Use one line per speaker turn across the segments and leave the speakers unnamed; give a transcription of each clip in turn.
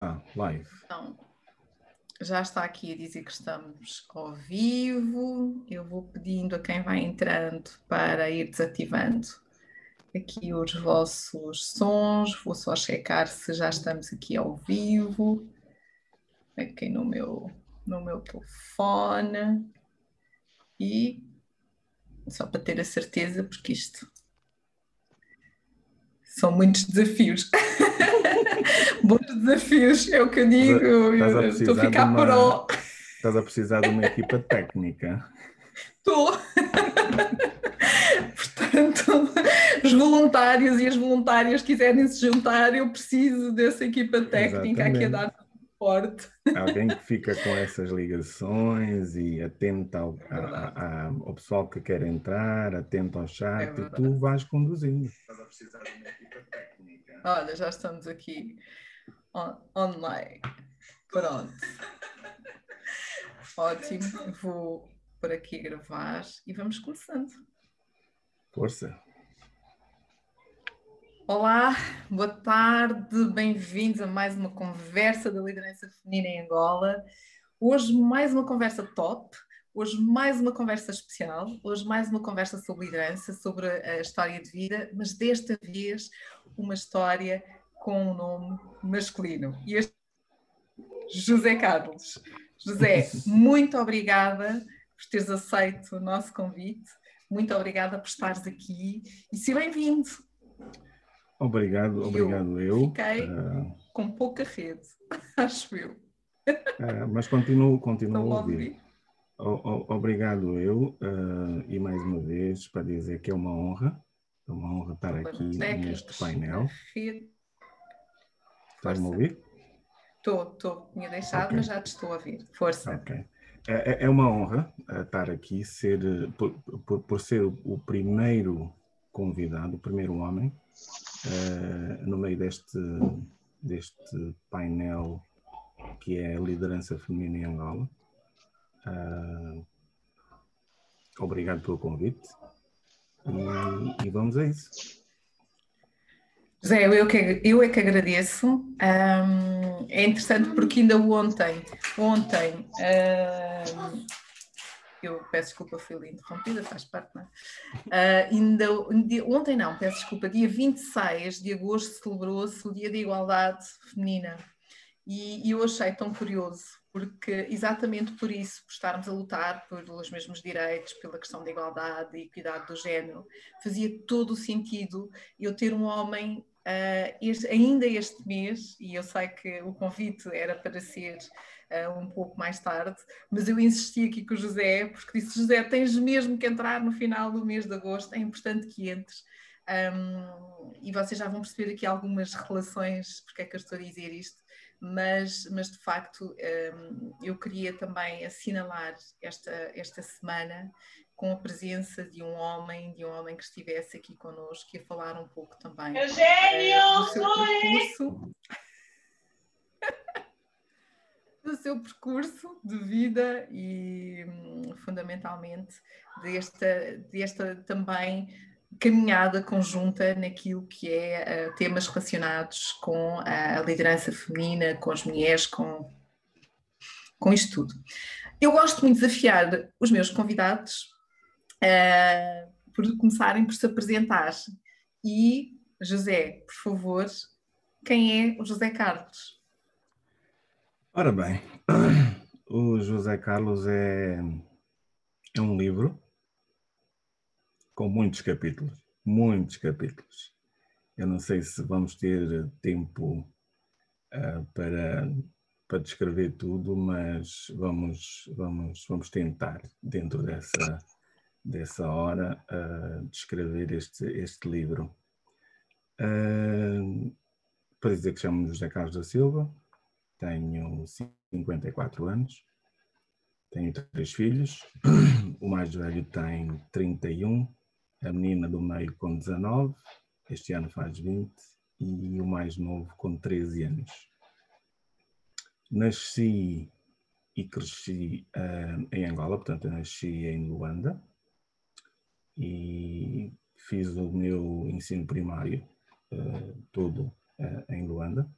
Ah, live.
Então, já está aqui a dizer que estamos ao vivo. Eu vou pedindo a quem vai entrando para ir desativando aqui os vossos sons. Vou só checar se já estamos aqui ao vivo. Aqui no meu, no meu telefone. E só para ter a certeza, porque isto são muitos desafios. Bons desafios, é o que eu digo. Estou a ficar
uma,
por ó.
Estás a precisar de uma equipa técnica.
Estou. Portanto, os voluntários e as voluntárias quiserem se juntar, eu preciso dessa equipa técnica Exatamente. aqui a dar suporte.
Alguém que fica com essas ligações e atento ao, a, a, ao pessoal que quer entrar, atento ao chat, é e tu vais conduzindo. Estás a precisar de uma equipa
técnica. Olha, já estamos aqui on, online. Pronto. Ótimo. Vou por aqui gravar e vamos começando.
Força.
Olá, boa tarde, bem-vindos a mais uma conversa da liderança feminina em Angola. Hoje mais uma conversa top, hoje mais uma conversa especial, hoje mais uma conversa sobre liderança, sobre a história de vida, mas desta vez uma história com um nome masculino. E este José Carlos. José, muito obrigada por teres aceito o nosso convite. Muito obrigada por estares aqui e seja bem-vindo.
Obrigado, obrigado eu.
eu. Fiquei uh... com pouca rede, acho eu.
Uh, mas continuo, continuo a ouvir. O, o, obrigado eu uh, e mais uma vez para dizer que é uma honra, é uma honra estar aqui neste painel. Estás-me a ouvir?
Estou, estou. Tinha deixado, okay. mas já te estou a ouvir. Força.
Ok. É, é, é uma honra estar aqui, ser, por, por, por ser o primeiro convidado, o primeiro homem uh, no meio deste, deste painel que é a liderança feminina em Angola. Uh, obrigado pelo convite e, e, vamos a isso.
José, eu, que, eu é que agradeço. Um, é interessante porque ainda ontem, ontem um, eu peço desculpa, fui interrompida, faz parte, não é? Uh, ainda, ontem não, peço desculpa, dia 26 de agosto celebrou-se o Dia da Igualdade Feminina e, e, eu achei tão curioso, porque exatamente por isso, por estarmos a lutar pelos mesmos direitos, pela questão da igualdade e equidade do género, fazia todo o sentido eu ter um homem uh, este, ainda este mês, e eu sei que o convite era para ser uh, um pouco mais tarde, mas eu insisti aqui com o José, porque disse: José, tens mesmo que entrar no final do mês de agosto, é importante que entres. Um, e vocês já vão perceber aqui algumas relações, porque é que eu estou a dizer isto, mas, mas de facto um, eu queria também assinalar esta, esta semana com a presença de um homem, de um homem que estivesse aqui connosco e a falar um pouco também
Eugênio, uh,
do seu percurso do seu percurso de vida e hum, fundamentalmente desta, desta também caminhada conjunta naquilo que é uh, temas relacionados com a liderança feminina, com as mulheres, com, com isto tudo. Eu gosto muito de desafiar os meus convidados uh, por começarem por se apresentar. E, José, por favor, quem é o José Carlos?
Ora bem, o José Carlos é, é um livro com muitos capítulos, muitos capítulos. Eu não sei se vamos ter tempo uh, para, para descrever tudo, mas vamos, vamos, vamos tentar, dentro dessa, dessa hora, uh, descrever este, este livro. Uh, para dizer que chamo-me José Carlos da Silva, tenho 54 anos, tenho três filhos, o mais velho tem 31, a menina do meio com 19, este ano faz 20, e o mais novo com 13 anos. Nasci e cresci uh, em Angola, portanto, nasci em Luanda e fiz o meu ensino primário uh, todo uh, em Luanda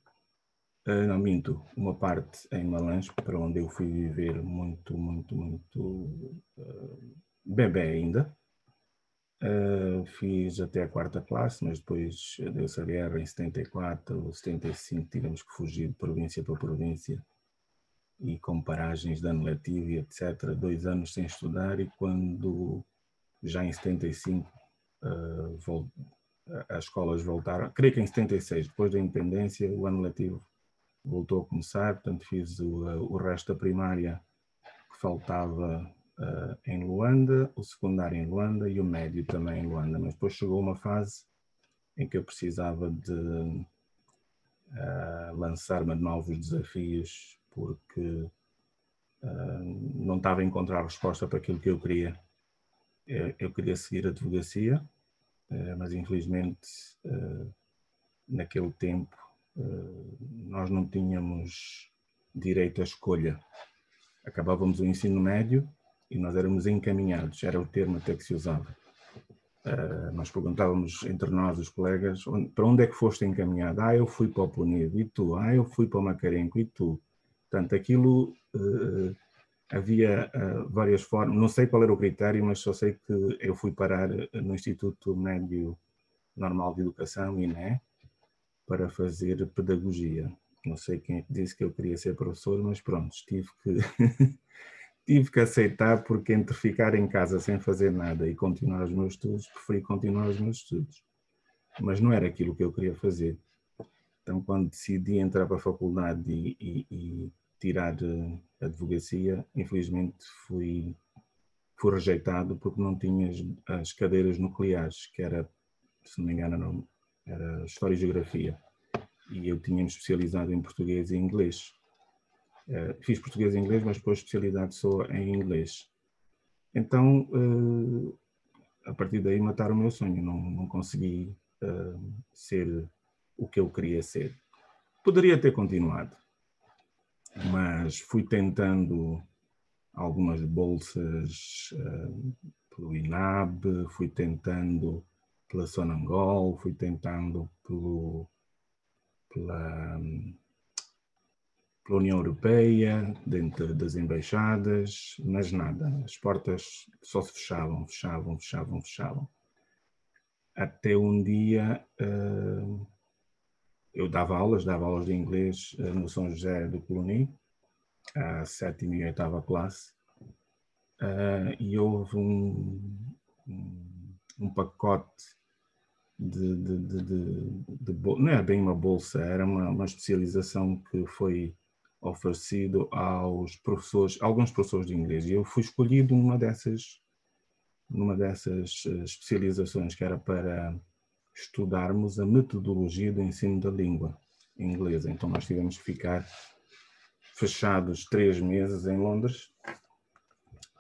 não, minto, uma parte em Malange, para onde eu fui viver muito, muito, muito uh, bebê ainda. Uh, fiz até a quarta classe, mas depois deu-se a guerra em 74, 75, tivemos que fugir de província para província e com paragens de ano letivo e etc. Dois anos sem estudar e quando já em 75 uh, as escolas voltaram, creio que em 76, depois da independência, o ano letivo voltou a começar, portanto fiz o, o resto da primária que faltava uh, em Luanda, o secundário em Luanda e o médio também em Luanda, mas depois chegou uma fase em que eu precisava de uh, lançar-me a novos desafios porque uh, não estava a encontrar resposta para aquilo que eu queria. Eu, eu queria seguir a advocacia, mas infelizmente naquele tempo nós não tínhamos direito à escolha. Acabávamos o ensino médio e nós éramos encaminhados, era o termo até que se usava. Uh, nós perguntávamos entre nós, os colegas, onde, para onde é que foste encaminhado? Ah, eu fui para o Punido, e tu? Ah, eu fui para o Macarenco, e tu? Portanto, aquilo uh, havia uh, várias formas, não sei qual era o critério, mas só sei que eu fui parar no Instituto Médio Normal de Educação, INE, para fazer pedagogia. Não sei quem é disse que eu queria ser professor, mas pronto, tive que tive que aceitar porque entre ficar em casa sem fazer nada e continuar os meus estudos, preferi continuar os meus estudos. Mas não era aquilo que eu queria fazer. Então, quando decidi entrar para a faculdade e, e, e tirar eh, a advocacia, infelizmente fui, fui rejeitado porque não tinha as, as cadeiras nucleares, que era, se não me engano, era História e Geografia. E eu tinha-me especializado em português e inglês. Uh, fiz português e inglês, mas depois especialidade só em inglês. Então, uh, a partir daí mataram o meu sonho, não, não consegui uh, ser o que eu queria ser. Poderia ter continuado, mas fui tentando algumas bolsas pelo INAB, fui tentando pela Sonangol, fui tentando pelo, pela pela União Europeia, dentro das embaixadas, mas nada. As portas só se fechavam, fechavam, fechavam, fechavam. Até um dia uh, eu dava aulas, dava aulas de inglês uh, no São José do Coloni, a sétima e oitava classe, uh, e houve um, um pacote de, de, de, não é bem uma bolsa, era uma, uma especialização que foi oferecido aos professores, alguns professores de inglês. E eu fui escolhido numa dessas, numa dessas eh, especializações que era para estudarmos a metodologia do ensino da língua inglesa. Então nós tivemos que ficar fechados três meses em Londres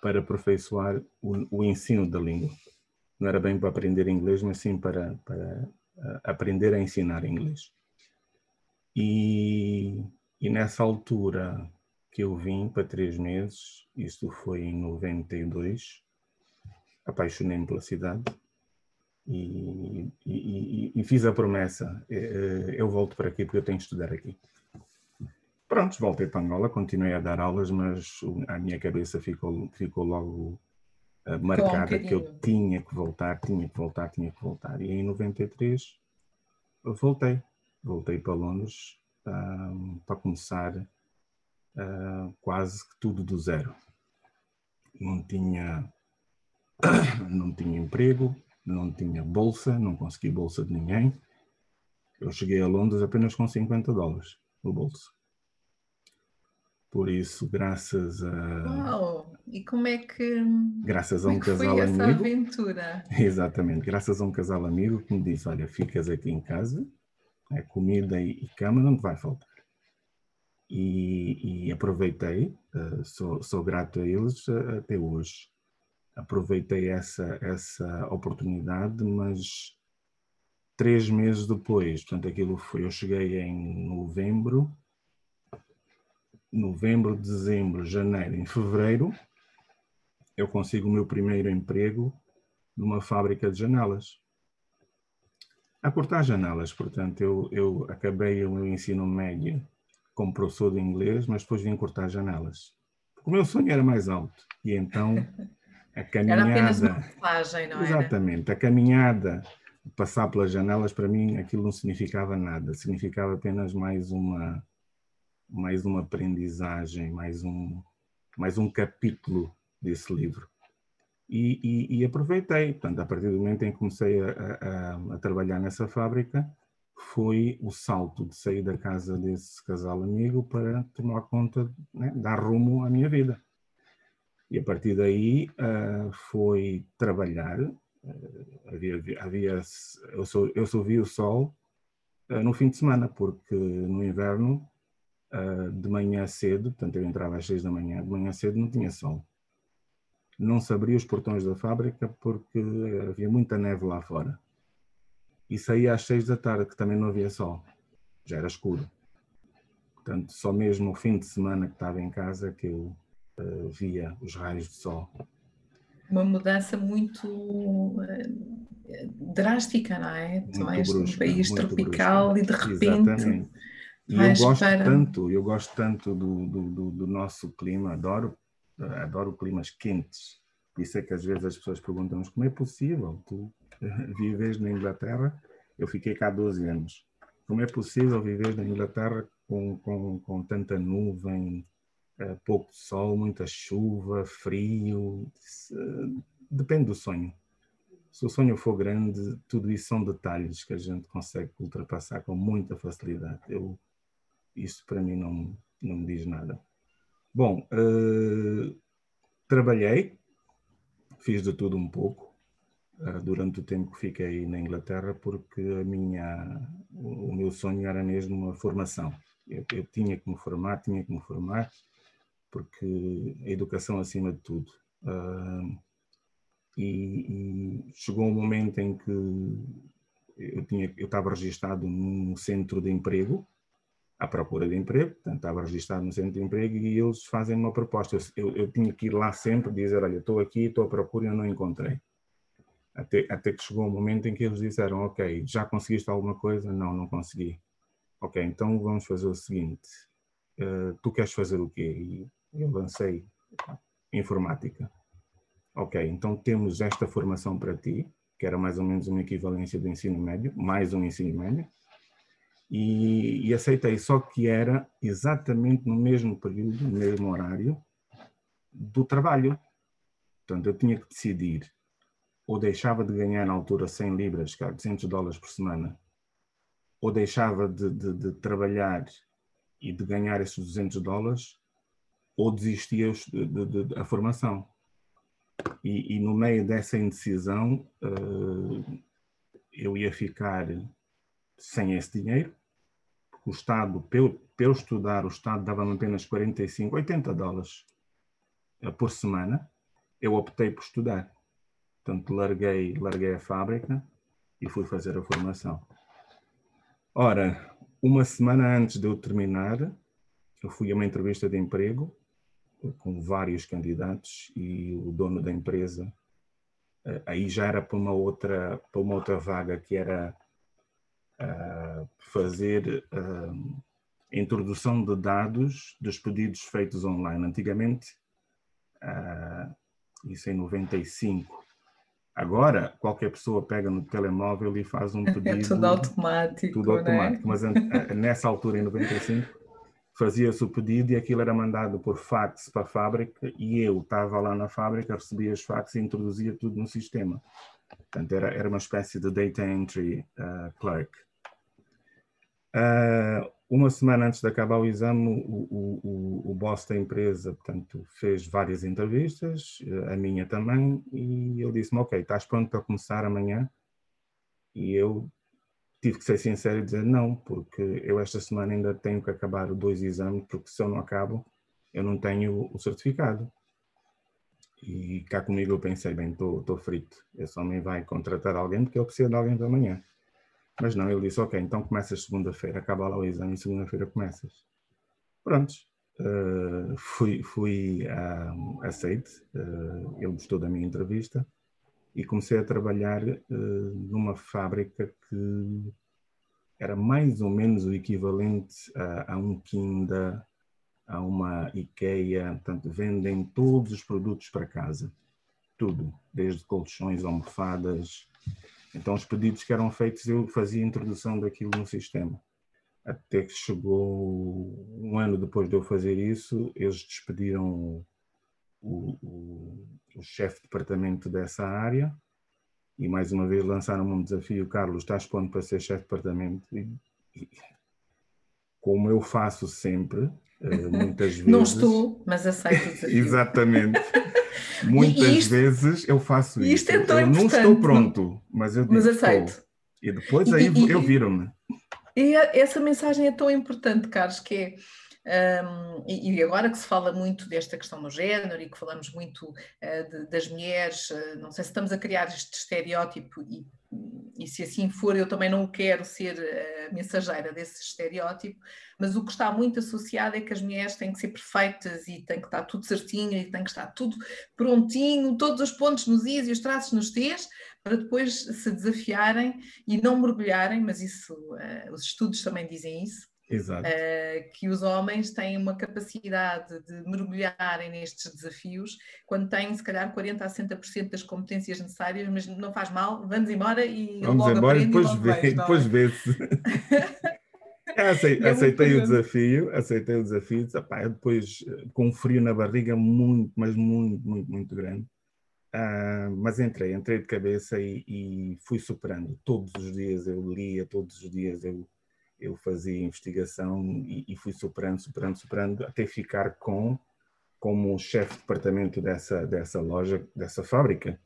para aperfeiçoar o, o ensino da língua. Não era bem para aprender inglês, mas sim para, para uh, aprender a ensinar inglês. E e nessa altura que eu vim para três meses, isto foi em 92, apaixonei-me pela cidade e, e, e, fiz a promessa: eh, eh, eu volto para aqui porque eu tenho que estudar aqui. Pronto, voltei para Angola, continuei a dar aulas, mas a minha cabeça ficou, ficou logo marcada que eu tinha que voltar, tinha que voltar, tinha que voltar. E em 93 voltei, voltei para Londres uh, para começar uh, quase que tudo do zero. Não tinha, não tinha emprego, não tinha bolsa, não consegui bolsa de ninguém. Eu cheguei a Londres apenas com 50 dólares no bolso. Por isso, graças a.
Uau! E como é que.
Graças a um
é
casal
foi
amigo.
Essa aventura?
Exatamente, graças a um casal amigo que me disse: Olha, ficas aqui em casa, é, comida e, e cama não te vai faltar. E, e aproveitei, uh, sou, sou grato a eles uh, até hoje. Aproveitei essa, essa oportunidade, mas três meses depois, portanto, aquilo foi, eu cheguei em novembro, novembro, dezembro, janeiro, em fevereiro, eu consigo o meu primeiro emprego numa fábrica de janelas a cortar janelas. Portanto, eu, eu acabei o meu ensino médio como professor de inglês, mas depois vim cortar janelas. O meu sonho era mais alto. E então a caminhada. Era
apenas uma passagem, não
é? Exatamente. A caminhada, passar pelas janelas, para mim, aquilo não significava nada. Significava apenas mais uma, mais uma aprendizagem, mais um, mais um capítulo desse livro. E, e, e, aproveitei. Portanto, a partir do momento em que comecei a, a, a, trabalhar nessa fábrica, foi o salto de sair da casa desse casal amigo para tomar conta, né, dar rumo à minha vida. E a partir daí uh, foi trabalhar. Uh, havia, havia, eu, só, eu só vi o sol uh, no fim de semana, porque no inverno, de manhã cedo, portanto eu entrava às seis da manhã, de manhã cedo não tinha sol não se abria os portões da fábrica porque havia muita neve lá fora. E saía às seis da tarde, que também não havia sol. Já era escuro. Portanto, só mesmo o fim de semana que estava em casa que eu uh, via os raios de sol.
Uma mudança muito uh, drástica, não é?
Muito tu és brusca, um país
tropical brusca. e de repente.
Exatamente. E eu gosto para... tanto, eu gosto tanto do, do, do, nosso clima, adoro adoro climas quentes. Isso é que às vezes as pessoas perguntam-nos como é possível tu vives na Inglaterra? Eu fiquei cá 12 anos. Como é possível viver na Inglaterra com, com, com tanta nuvem, uh, pouco sol, muita chuva, frio? Uh, depende do sonho. Se o sonho for grande, tudo isso são detalhes que a gente consegue ultrapassar com muita facilidade. Eu, isso para mim não, não me diz nada. Bom, uh, trabalhei, fiz de tudo um pouco uh, durante o tempo que fiquei na Inglaterra, porque a minha, o, meu sonho era mesmo a formação. Eu, eu, tinha que me formar, tinha que me formar, porque a educação acima de tudo. Uh, e, e, chegou um momento em que eu, tinha, eu estava registado num centro de emprego, à procura de emprego, portanto, estava registrado no centro de emprego e eles fazem uma proposta. Eu, eu, eu tinha que ir lá sempre dizer: Olha, estou aqui, estou à procura e eu não encontrei. Até, até que chegou um momento em que eles disseram: Ok, já conseguiste alguma coisa? Não, não consegui. Ok, então vamos fazer o seguinte: uh, Tu queres fazer o quê? E eu lancei informática. Ok, então temos esta formação para ti, que era mais ou menos uma equivalência do ensino médio, mais um ensino médio e, e, aceitei, só que era exatamente no mesmo período, no mesmo horário do trabalho. Portanto, eu tinha que decidir ou deixava de ganhar na altura 100 libras, que 200 dólares por semana, ou deixava de, de, de, trabalhar e de ganhar esses 200 dólares, ou desistia da formação. E, e, no meio dessa indecisão, uh, eu ia ficar sem esse dinheiro, o Estado, pelo, pelo estudar, o Estado dava-me apenas 45, 80 dólares eh, por semana, eu optei por estudar. Portanto, larguei, larguei a fábrica e fui fazer a formação. Ora, uma semana antes de eu terminar, eu fui a uma entrevista de emprego eh, com vários candidatos e o dono da empresa eh, aí já era para uma outra para uma outra vaga que era uh, fazer uh, introdução de dados dos pedidos feitos online. Antigamente, uh, isso em 95. Agora, qualquer pessoa pega no telemóvel e faz um pedido. É
tudo automático.
Tudo
né?
automático. Né? Mas nessa altura, em 95, fazia-se o pedido e aquilo era mandado por fax para a fábrica e eu estava lá na fábrica, recebia os fax e introduzia tudo no sistema. Portanto, era, era uma espécie de data entry uh, clerk. Uh, uma semana antes de acabar o exame, o, o, o, boss da empresa, portanto, fez várias entrevistas, a minha também, e ele disse-me, ok, estás pronto para começar amanhã? E eu tive que ser sincero e dizer não, porque eu esta semana ainda tenho que acabar dois exames, porque se eu não acabo, eu não tenho o certificado. E cá comigo eu pensei, bem, estou frito, só me vai contratar alguém porque eu preciso de alguém para amanhã. Mas não, ele disse, ok, então começas segunda-feira, acaba lá o exame e segunda-feira começas. Prontos, uh, fui, fui uh, aceite, uh, ele gostou da minha entrevista e comecei a trabalhar numa fábrica que era mais ou menos o equivalente a, a um Kinda, a uma IKEA, portanto, vendem todos os produtos para casa, tudo, desde colchões, almofadas. Então, os pedidos que eram feitos, eu fazia a introdução daquilo no sistema. Até que chegou um ano depois de eu fazer isso, eles despediram o, o, o chefe de departamento dessa área e mais uma vez lançaram um desafio, Carlos, estás pronto para ser chefe de departamento? E, e, como eu faço sempre, eh, muitas vezes...
Não estou, mas aceito o desafio.
Exatamente. Muitas isto, vezes eu faço
isso. Isto é tão
eu
não
estou pronto, mas eu digo
mas aceito. Estou.
E depois aí e, eu viro-me.
E essa mensagem é tão importante, Carlos, que é um, e, agora que se fala muito desta questão do género e que falamos muito uh, de, das mulheres, uh, não sei se estamos a criar este estereótipo e, e se assim for, eu também não quero ser uh, mensageira desse estereótipo, mas o que está muito associado é que as mulheres têm que ser perfeitas e tem que estar tudo certinho e tem que estar tudo prontinho, todos os pontos nos is e os traços nos t's, para depois se desafiarem e não mergulharem, mas isso, os estudos também dizem isso, Uh, que os homens têm uma capacidade de mergulharem nestes desafios quando têm, se calhar, 40% a 60% das competências necessárias, mas não faz mal, vamos embora e
vamos
logo
embora e depois,
vê,
é? depois vê-se. Aceitei, é aceitei o desafio, aceitei o desafio, depois eh, com um frio na barriga muito, mas muito, muito, muito grande. Uh, mas entrei, entrei de cabeça e, e, fui superando. Todos os dias eu lia, todos os dias eu eu fazia investigação e, e, fui superando, superando, superando, até ficar com como chefe de departamento dessa, dessa loja, dessa fábrica,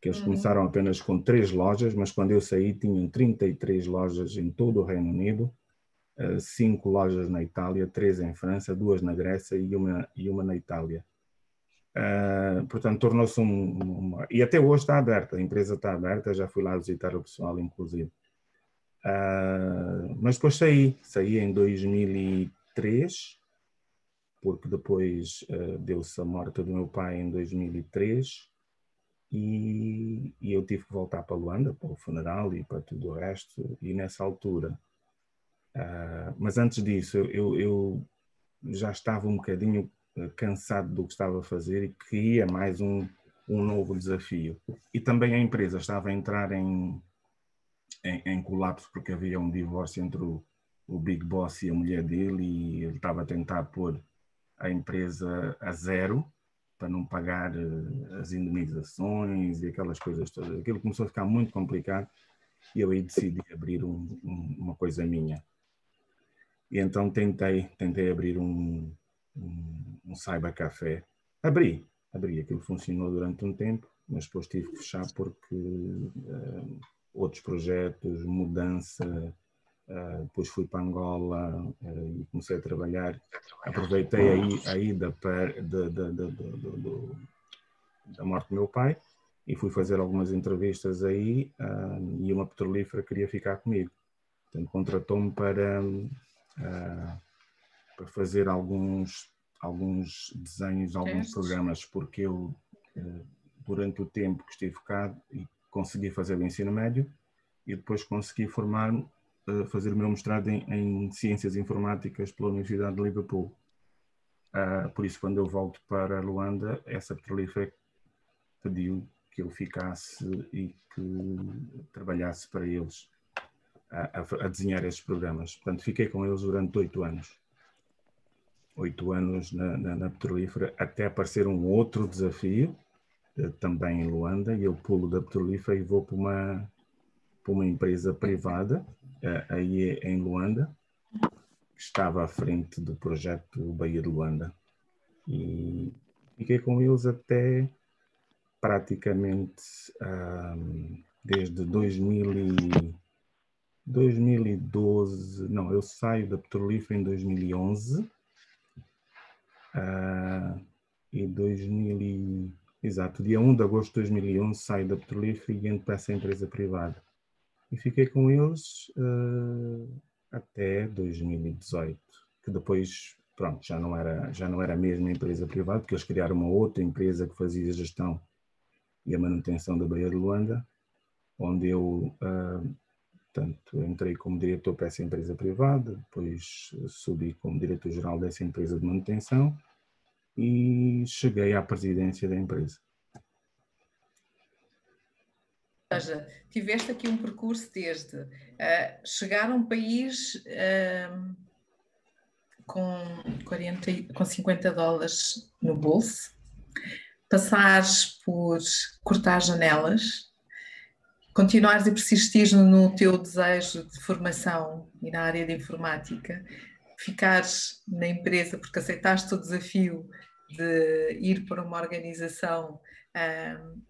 que eles uhum. começaram apenas com três lojas, mas quando eu saí tinham 33 lojas em todo o Reino Unido, uh, cinco lojas na Itália, três em França, duas na Grécia e uma, e uma na Itália. Uh, portanto, tornou-se um, uma... E até hoje está aberta, a empresa está aberta, já fui lá visitar o pessoal, inclusive. Uh, mas depois saí, saí em 2003, porque depois uh, deu-se a morte do meu pai em 2003 e, e, eu tive que voltar para Luanda, para o funeral e para tudo o resto, e nessa altura. Uh, mas antes disso, eu, eu, já estava um bocadinho cansado do que estava a fazer e queria mais um, um novo desafio. E também a empresa estava a entrar em, em, em, colapso porque havia um divórcio entre o, o, Big Boss e a mulher dele e ele estava a tentar pôr a empresa a zero para não pagar uh, as indemnizações e aquelas coisas todas. Aquilo começou a ficar muito complicado e eu aí decidi abrir um, um, uma coisa minha. E então tentei, tentei abrir um, um, um cybercafé. Abri, abri. Aquilo funcionou durante um tempo, mas depois tive que fechar porque uh, outros projetos, mudança. Uh, depois fui para Angola uh, e comecei a trabalhar. Aproveitei aí a ida para, de, de, de, da morte do meu pai e fui fazer algumas entrevistas aí uh, e uma petrolífera queria ficar comigo. Portanto, contratou-me para, para fazer alguns, alguns desenhos, alguns programas, porque eu, durante o tempo que estive cá e consegui fazer o ensino médio e depois consegui formar, uh, fazer o meu mestrado em, em, Ciências Informáticas pela Universidade de Liverpool. Uh, por isso, quando eu volto para Luanda, essa petrolífera pediu que eu ficasse e que trabalhasse para eles a, a, a desenhar esses programas. Portanto, fiquei com eles durante oito anos. Oito anos na, na, na petrolífera, até aparecer um outro desafio, também em Luanda, e eu pulo da petrolífera e vou para uma, para uma empresa privada, aí em Luanda, que estava à frente do projeto Bahia de Luanda. E fiquei com eles até praticamente um, desde 2000 e 2012, não, eu saio da Petrolífera em 2011 uh, e 2000 Exato, dia 1 de agosto de 2011 saio da Petrolífera e entro para essa empresa privada. E fiquei com eles uh, até 2018, que depois, pronto, já não, era, já não era a mesma empresa privada, porque eles criaram uma outra empresa que fazia a gestão e a manutenção da Baía de Luanda, onde eu uh, Portanto, entrei como diretor para essa empresa privada, depois subi como diretor-geral dessa empresa de manutenção e cheguei à presidência da empresa.
Ou seja, tiveste aqui um percurso desde uh, chegar a um país uh, com, 40, com 50 dólares no bolso, passares por cortar janelas, continuares e persistires no teu desejo de formação e na área de informática, ficares na empresa porque aceitaste o desafio de ir para uma organização um,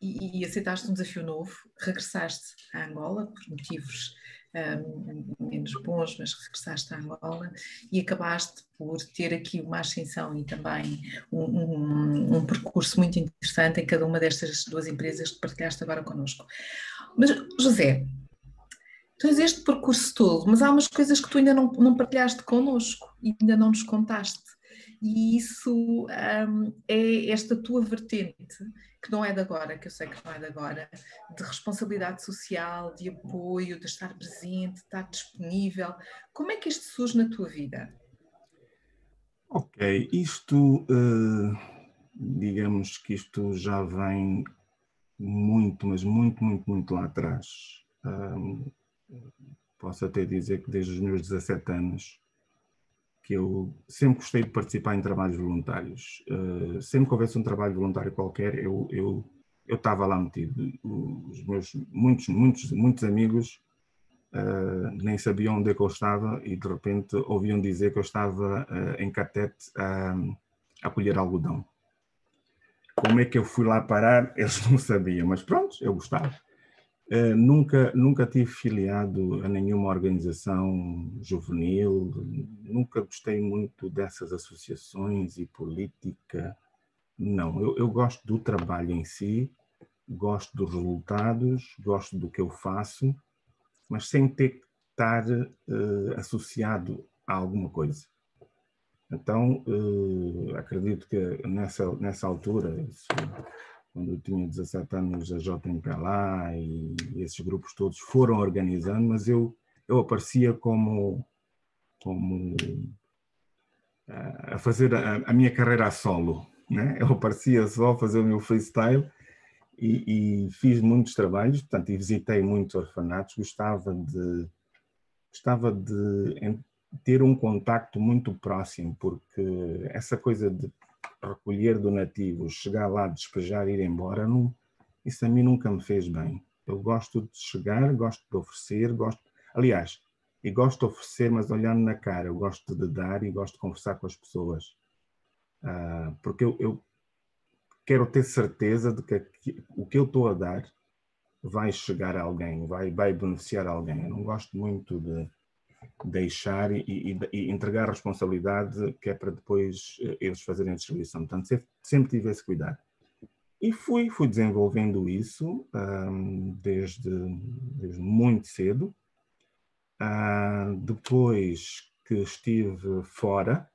e, e, aceitaste um desafio novo, regressaste a Angola por motivos um, menos bons, mas regressaste a Angola e acabaste por ter aqui uma ascensão e também um, um, um, percurso muito interessante em cada uma destas duas empresas que partilhaste agora connosco. Mas, José, tens este percurso todo, mas há umas coisas que tu ainda não, não partilhaste connosco e ainda não nos contaste. E isso é esta tua vertente que não é de agora, que eu sei que não é de agora, de responsabilidade social, de apoio, de estar presente, de estar disponível. Como é que isto surge na tua vida?
Ok, isto, uh, digamos que isto já vem muito, mas muito, muito, muito lá atrás. Um, posso até dizer que desde os meus 17 anos que eu sempre gostei de participar em trabalhos voluntários. Uh, sempre que houvesse um trabalho voluntário qualquer, eu eu eu estava lá metido. Os meus muitos muitos muitos amigos uh, nem sabiam onde é que eu estava e de repente ouviam dizer que eu estava uh, em Catete a, a colher algodão. Como é que eu fui lá parar? Eles não sabiam, mas pronto, eu gostava. Uh, nunca, nunca tive filiado a nenhuma organização juvenil, nunca gostei muito dessas associações e política. Não, eu, eu gosto do trabalho em si, gosto dos resultados, gosto do que eu faço, mas sem ter que estar uh, associado a alguma coisa. Então, uh, acredito que nessa, nessa altura, isso, quando eu tinha 17 anos, a JMP lá e esses grupos todos foram organizando, mas eu, eu aparecia como, como a fazer a, a minha carreira a solo. Né? Eu aparecia só a fazer o meu freestyle e, e, fiz muitos trabalhos, portanto, e visitei muitos orfanatos, gostava de, gostava de ter um contacto muito próximo, porque essa coisa de recolher donativos, chegar lá, despejar ir embora, não, isso a mim nunca me fez bem. Eu gosto de chegar, gosto de oferecer, gosto. Aliás, e gosto de oferecer, mas olhando na cara, eu gosto de dar e gosto de conversar com as pessoas. Uh, porque eu, eu, quero ter certeza de que o que eu estou a dar vai chegar a alguém, vai, vai beneficiar alguém. Eu não gosto muito de deixar e, e, e, entregar responsabilidade que é para depois eh, eles fazerem a distribuição. Portanto, sempre, sempre tive esse cuidado. E fui, fui desenvolvendo isso um, desde, desde muito cedo. Uh, depois que estive fora,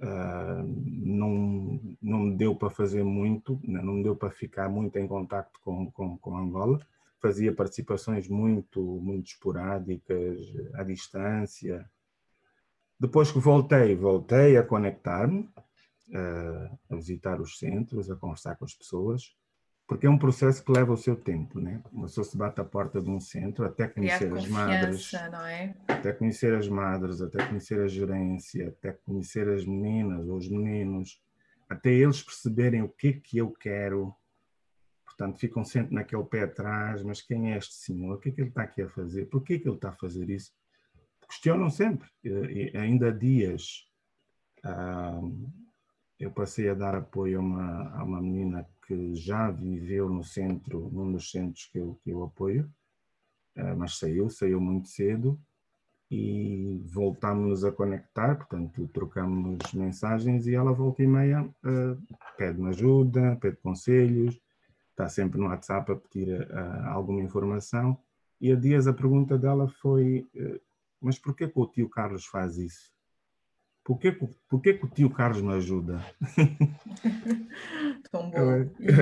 uh, não, não me deu para fazer muito, não me deu para ficar muito em contato com, com, com Angola fazia participações muito, muito esporádicas, à distância. Depois que voltei, voltei a conectar-me, a visitar os centros, a conversar com as pessoas, porque é um processo que leva o seu tempo, né? Uma pessoa se bate à porta de um centro até conhecer as madres,
é?
até conhecer as madres, até conhecer a gerência, até conhecer as meninas ou os meninos, até eles perceberem o que é que eu quero, Portanto, ficam sempre naquele pé atrás, mas quem é este senhor? O que é que ele está aqui a fazer? Por que é que ele está a fazer isso? Questionam sempre. E, ainda há dias ah, eu passei a dar apoio a uma, a uma menina que já viveu no centro, num dos centros que eu, que eu apoio, ah, mas saiu, saiu muito cedo e voltámos a conectar, portanto, trocamos mensagens e ela volta e meia uh, pede-me ajuda, pede conselhos, está sempre no WhatsApp a pedir uh, alguma informação. E há dias a pergunta dela foi: uh, Mas porquê que o tio Carlos faz isso? por que, por que, o tio Carlos me ajuda?
Tão bom.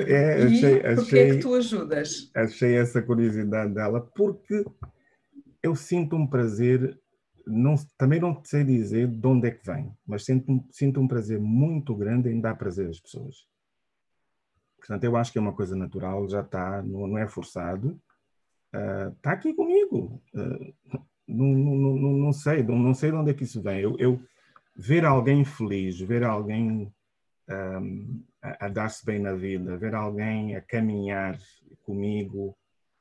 É, achei,
e por que é que tu ajudas?
Achei essa curiosidade dela, porque eu sinto um prazer, não, também não sei dizer de onde é que vem, mas sinto, sinto um prazer muito grande em dar prazer às pessoas. Portanto, eu acho que é uma coisa natural, já está, não, não é forçado, uh, está aqui comigo. Uh, não, não, não, não, sei, não, não sei de onde é que isso vem. Eu, eu ver alguém feliz, ver alguém um, a, a dar-se bem na vida, ver alguém a caminhar comigo,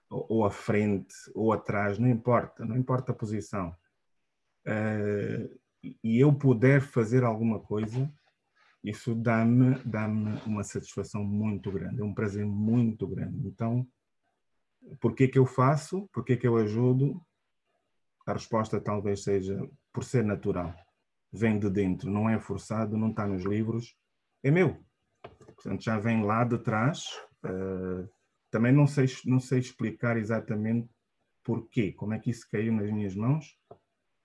ou, ou à frente, ou atrás, não importa, não importa a posição. Uh, e eu puder fazer alguma coisa, isso dá-me dá uma satisfação muito grande, é um prazer muito grande. Então, por que que eu faço? Por que que eu ajudo? A resposta talvez seja por ser natural vem de dentro, não é forçado, não está nos livros, é meu. Portanto, já vem lá de trás. Uh, também não sei, não sei explicar exatamente porquê, como é que isso caiu nas minhas mãos,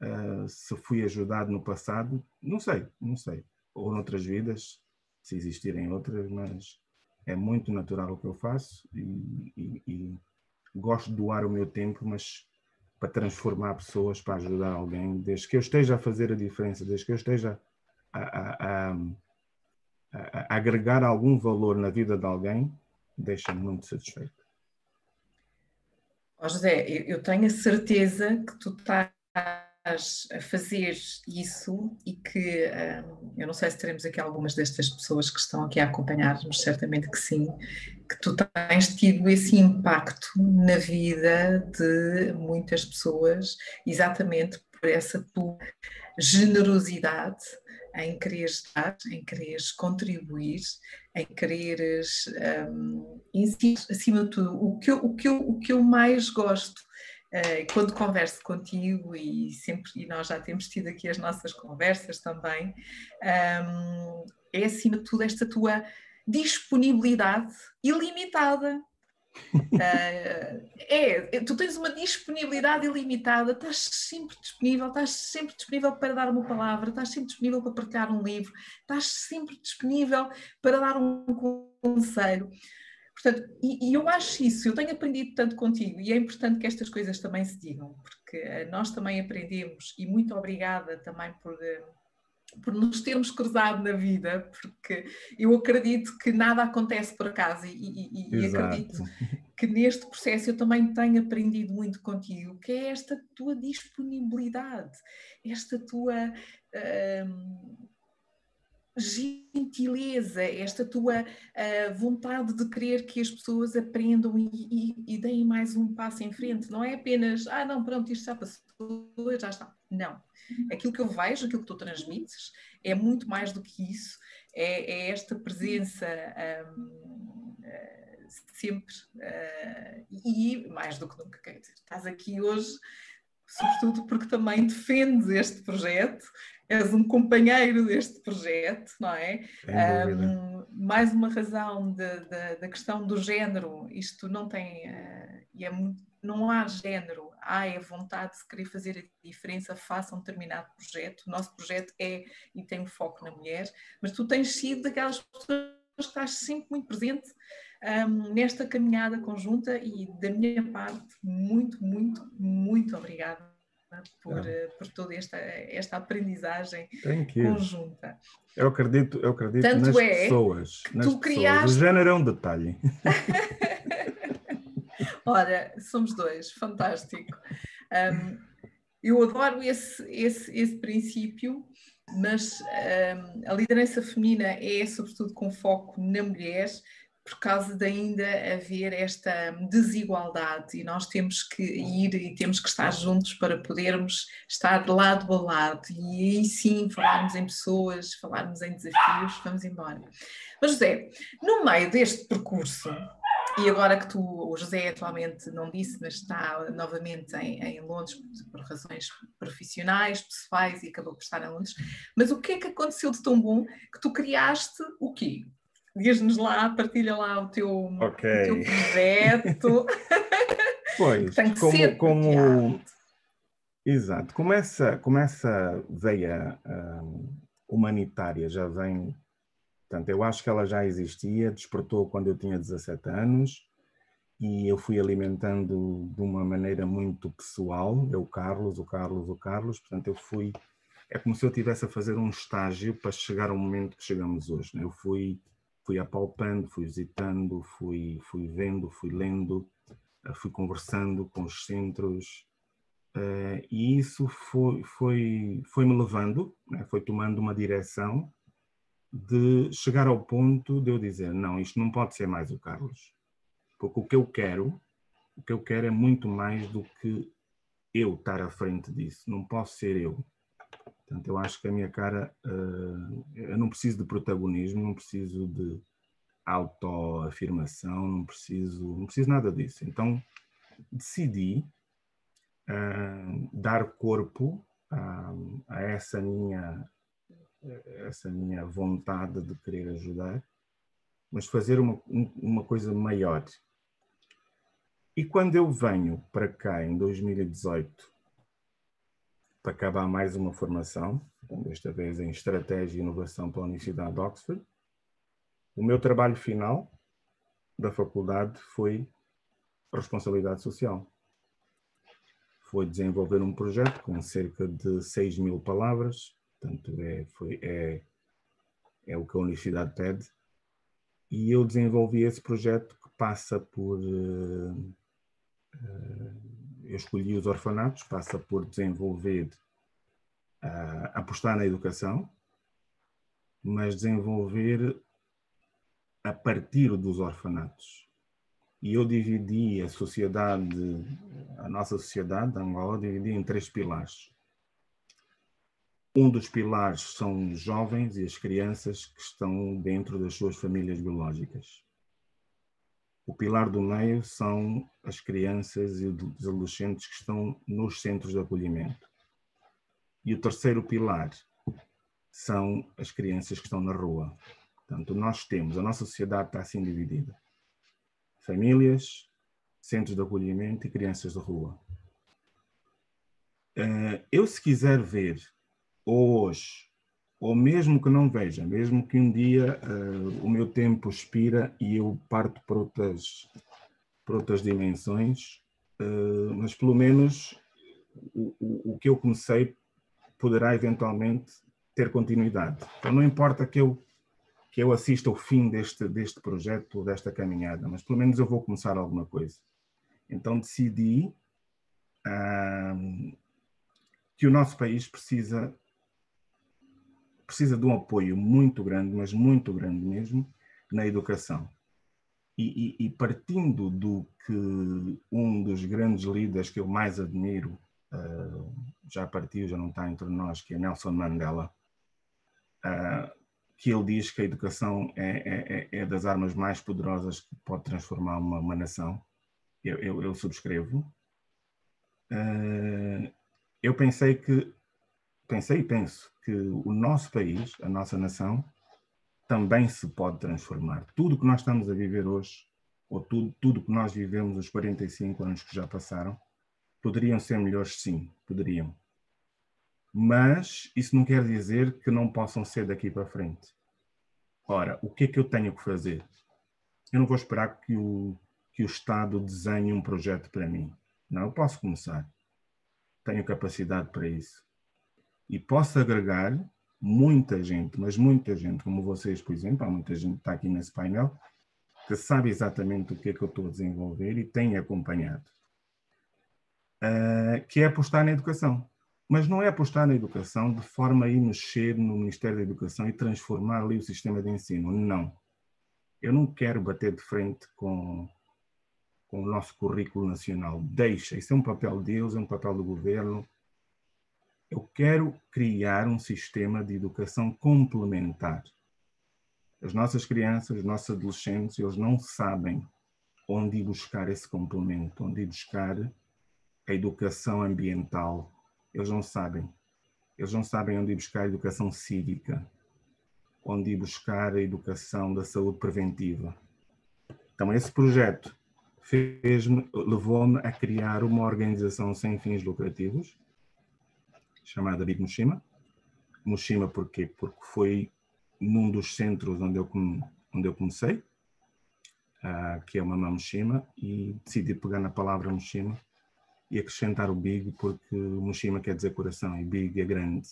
uh, se fui ajudado no passado, não sei, não sei. Ou noutras vidas, se existirem outras, mas é muito natural o que eu faço e, e, e gosto de doar o meu tempo, mas para transformar pessoas, para ajudar alguém, desde que eu esteja a fazer a diferença, desde que eu esteja a, a, a, a agregar algum valor na vida de alguém, deixa-me muito satisfeito.
Oh José, eu tenho a certeza que tu estás a fazer isso e que um, eu não sei se teremos aqui algumas destas pessoas que estão aqui a acompanhar-nos, certamente que sim, que tu tens tido esse impacto na vida de muitas pessoas, exatamente por essa tua generosidade em quereres dar, em quereres contribuir, em quereres, um, acima de tudo, o que eu, o que eu, o que eu mais gosto quando converso contigo e sempre e nós já temos tido aqui as nossas conversas também, um, é acima de tudo esta tua disponibilidade ilimitada. Uh, é, tu tens uma disponibilidade ilimitada, estás sempre disponível, estás sempre disponível para dar uma palavra, estás sempre disponível para partilhar um livro, estás sempre disponível para dar um conselho. Portanto, e, e, eu acho isso, eu tenho aprendido tanto contigo e é importante que estas coisas também se digam, porque uh, nós também aprendemos e muito obrigada também por, uh, por nos termos cruzado na vida, porque eu acredito que nada acontece por acaso e, e, e acredito que neste processo eu também tenho aprendido muito contigo, que é esta tua disponibilidade, esta tua. Uh, gentileza, esta tua uh, vontade de querer que as pessoas aprendam e, e, e, deem mais um passo em frente. Não é apenas, ah, não, pronto, isto já passou, já está. Não. Aquilo que eu vejo, aquilo que tu transmites, é muito mais do que isso. É, é esta presença. Um, eh, sempre uh, e mais do que nunca, quer dizer, estás aqui hoje sobretudo porque também defendes este projeto és um companheiro deste projeto, não é? Um, mais uma razão da questão do género, isto não tem, uh, é não há género, há a vontade de querer fazer a diferença, faça um determinado projeto. O nosso projeto é e tem um foco na mulher, mas tu tens sido daquelas pessoas que estás sempre muito presente um, nesta caminhada conjunta e da minha parte, muito, muito, muito obrigada por, é. por toda esta, esta aprendizagem conjunta.
Eu acredito, eu acredito Tanto nas é pessoas. Nas tu pessoas. Criaste... O género é um detalhe.
Ora, somos dois, fantástico. Um, eu adoro esse, esse, esse princípio, mas um, a liderança feminina é sobretudo com foco na mulher, por causa de ainda haver esta desigualdade e nós temos que ir e temos que estar juntos para podermos estar de lado a lado e aí sim falarmos em pessoas, falarmos em desafios, vamos embora. Mas José, no meio deste percurso, e agora que tu, o José atualmente não disse, mas está novamente em, em, Londres por razões profissionais, pessoais e acabou por estar em Londres, mas o que é que aconteceu de tão bom que tu criaste o quê? Diz-nos lá, partilha lá o teu, okay. o teu projeto.
Pois, Tem que como, ser como exato, como essa, como essa veia um, humanitária já vem. Portanto, eu acho que ela já existia, despertou quando eu tinha 17 anos e eu fui alimentando de uma maneira muito pessoal. Eu, o Carlos, o Carlos, o Carlos. Portanto, eu fui. É como se eu estivesse a fazer um estágio para chegar ao momento que chegamos hoje. Né? Eu fui, fui apalpando, fui visitando, fui, fui vendo, fui lendo, eh, fui conversando com os centros. Uh, e isso foi, foi, foi me levando, né? foi tomando uma direção de chegar ao ponto de eu dizer: não, isto não pode ser mais o Carlos porque o que eu quero, o que eu quero é muito mais do que eu estar à frente disso. Não posso ser eu. Portanto, eu acho que a minha cara, uh, eu não preciso de protagonismo, não preciso de autoafirmação, não preciso, não preciso nada disso. Então, decidi uh, dar corpo a, a, essa minha essa minha vontade de querer ajudar, mas fazer uma, uma coisa maior, e quando eu venho para cá em 2018 para acabar mais uma formação, desta vez em Estratégia e Inovação pela Universidade de Oxford, o meu trabalho final da faculdade foi responsabilidade social. Foi desenvolver um projeto com cerca de 6 mil palavras, portanto é, foi, é, é o que a universidade pede, e eu desenvolvi esse projeto que passa por uh, eh, eu escolhi os orfanatos, passa por desenvolver, uh, apostar na educação, mas desenvolver a partir dos orfanatos. E eu dividi a sociedade, a nossa sociedade, Angola, dividi em três pilares. Um dos pilares são os jovens e as crianças que estão dentro das suas famílias biológicas. O pilar do meio são as crianças e os adolescentes que estão nos centros de acolhimento. E o terceiro pilar são as crianças que estão na rua. Portanto, nós temos, a nossa sociedade está assim dividida. Famílias, centros de acolhimento e crianças de rua. Eh, eu, se quiser ver hoje ou mesmo que não veja, mesmo que um dia uh, o meu tempo expira e eu parto para outras, para outras dimensões, uh, mas pelo menos o, o, o, que eu comecei poderá eventualmente ter continuidade. Então não importa que eu que eu assista o fim deste, deste projeto, desta caminhada, mas pelo menos eu vou começar alguma coisa. Então decidi uh, que o nosso país precisa precisa de um apoio muito grande, mas muito grande mesmo, na educação. E, e, e partindo do que um dos grandes líderes que eu mais admiro, uh, já partiu, já não está entre nós, que é Nelson Mandela, uh, que ele diz que a educação é, é, é, das armas mais poderosas que pode transformar uma, uma nação. Eu, eu, eu subscrevo. Uh, eu pensei que pensei e penso que o nosso país, a nossa nação, também se pode transformar. Tudo que nós estamos a viver hoje, ou tudo, tudo que nós vivemos os 45 anos que já passaram, poderiam ser melhores, sim, poderiam. Mas isso não quer dizer que não possam ser daqui para frente. Ora, o que é que eu tenho que fazer? Eu não vou esperar que o, que o Estado desenhe um projeto para mim. Não, eu posso começar. Tenho capacidade para isso e posso agregar muita gente, mas muita gente, como vocês, por exemplo, há muita gente que está aqui nesse painel, que sabe exatamente o que é que eu estou a desenvolver e tem acompanhado, uh, que é apostar na educação. Mas não é apostar na educação de forma a ir mexer no Ministério da Educação e transformar ali o sistema de ensino. Não. Eu não quero bater de frente com, com o nosso currículo nacional. Deixa, isso é um papel de Deus, é um papel do governo, eu quero criar um sistema de educação complementar. As nossas crianças, os nossos adolescentes, eles não sabem onde ir buscar esse complemento, onde ir buscar a educação ambiental. Eles não sabem. Eles não sabem onde ir buscar a educação cívica, onde ir buscar a educação da saúde preventiva. Então, esse projeto levou-me a criar uma organização sem fins lucrativos chamada Big Mushima, Mushima porquê? Porque foi num dos centros onde eu, onde eu comecei, uh, que é o Mamá Mushima, e decidi pegar na palavra Mushima e acrescentar o Big, porque Mushima quer dizer coração e Big é grande.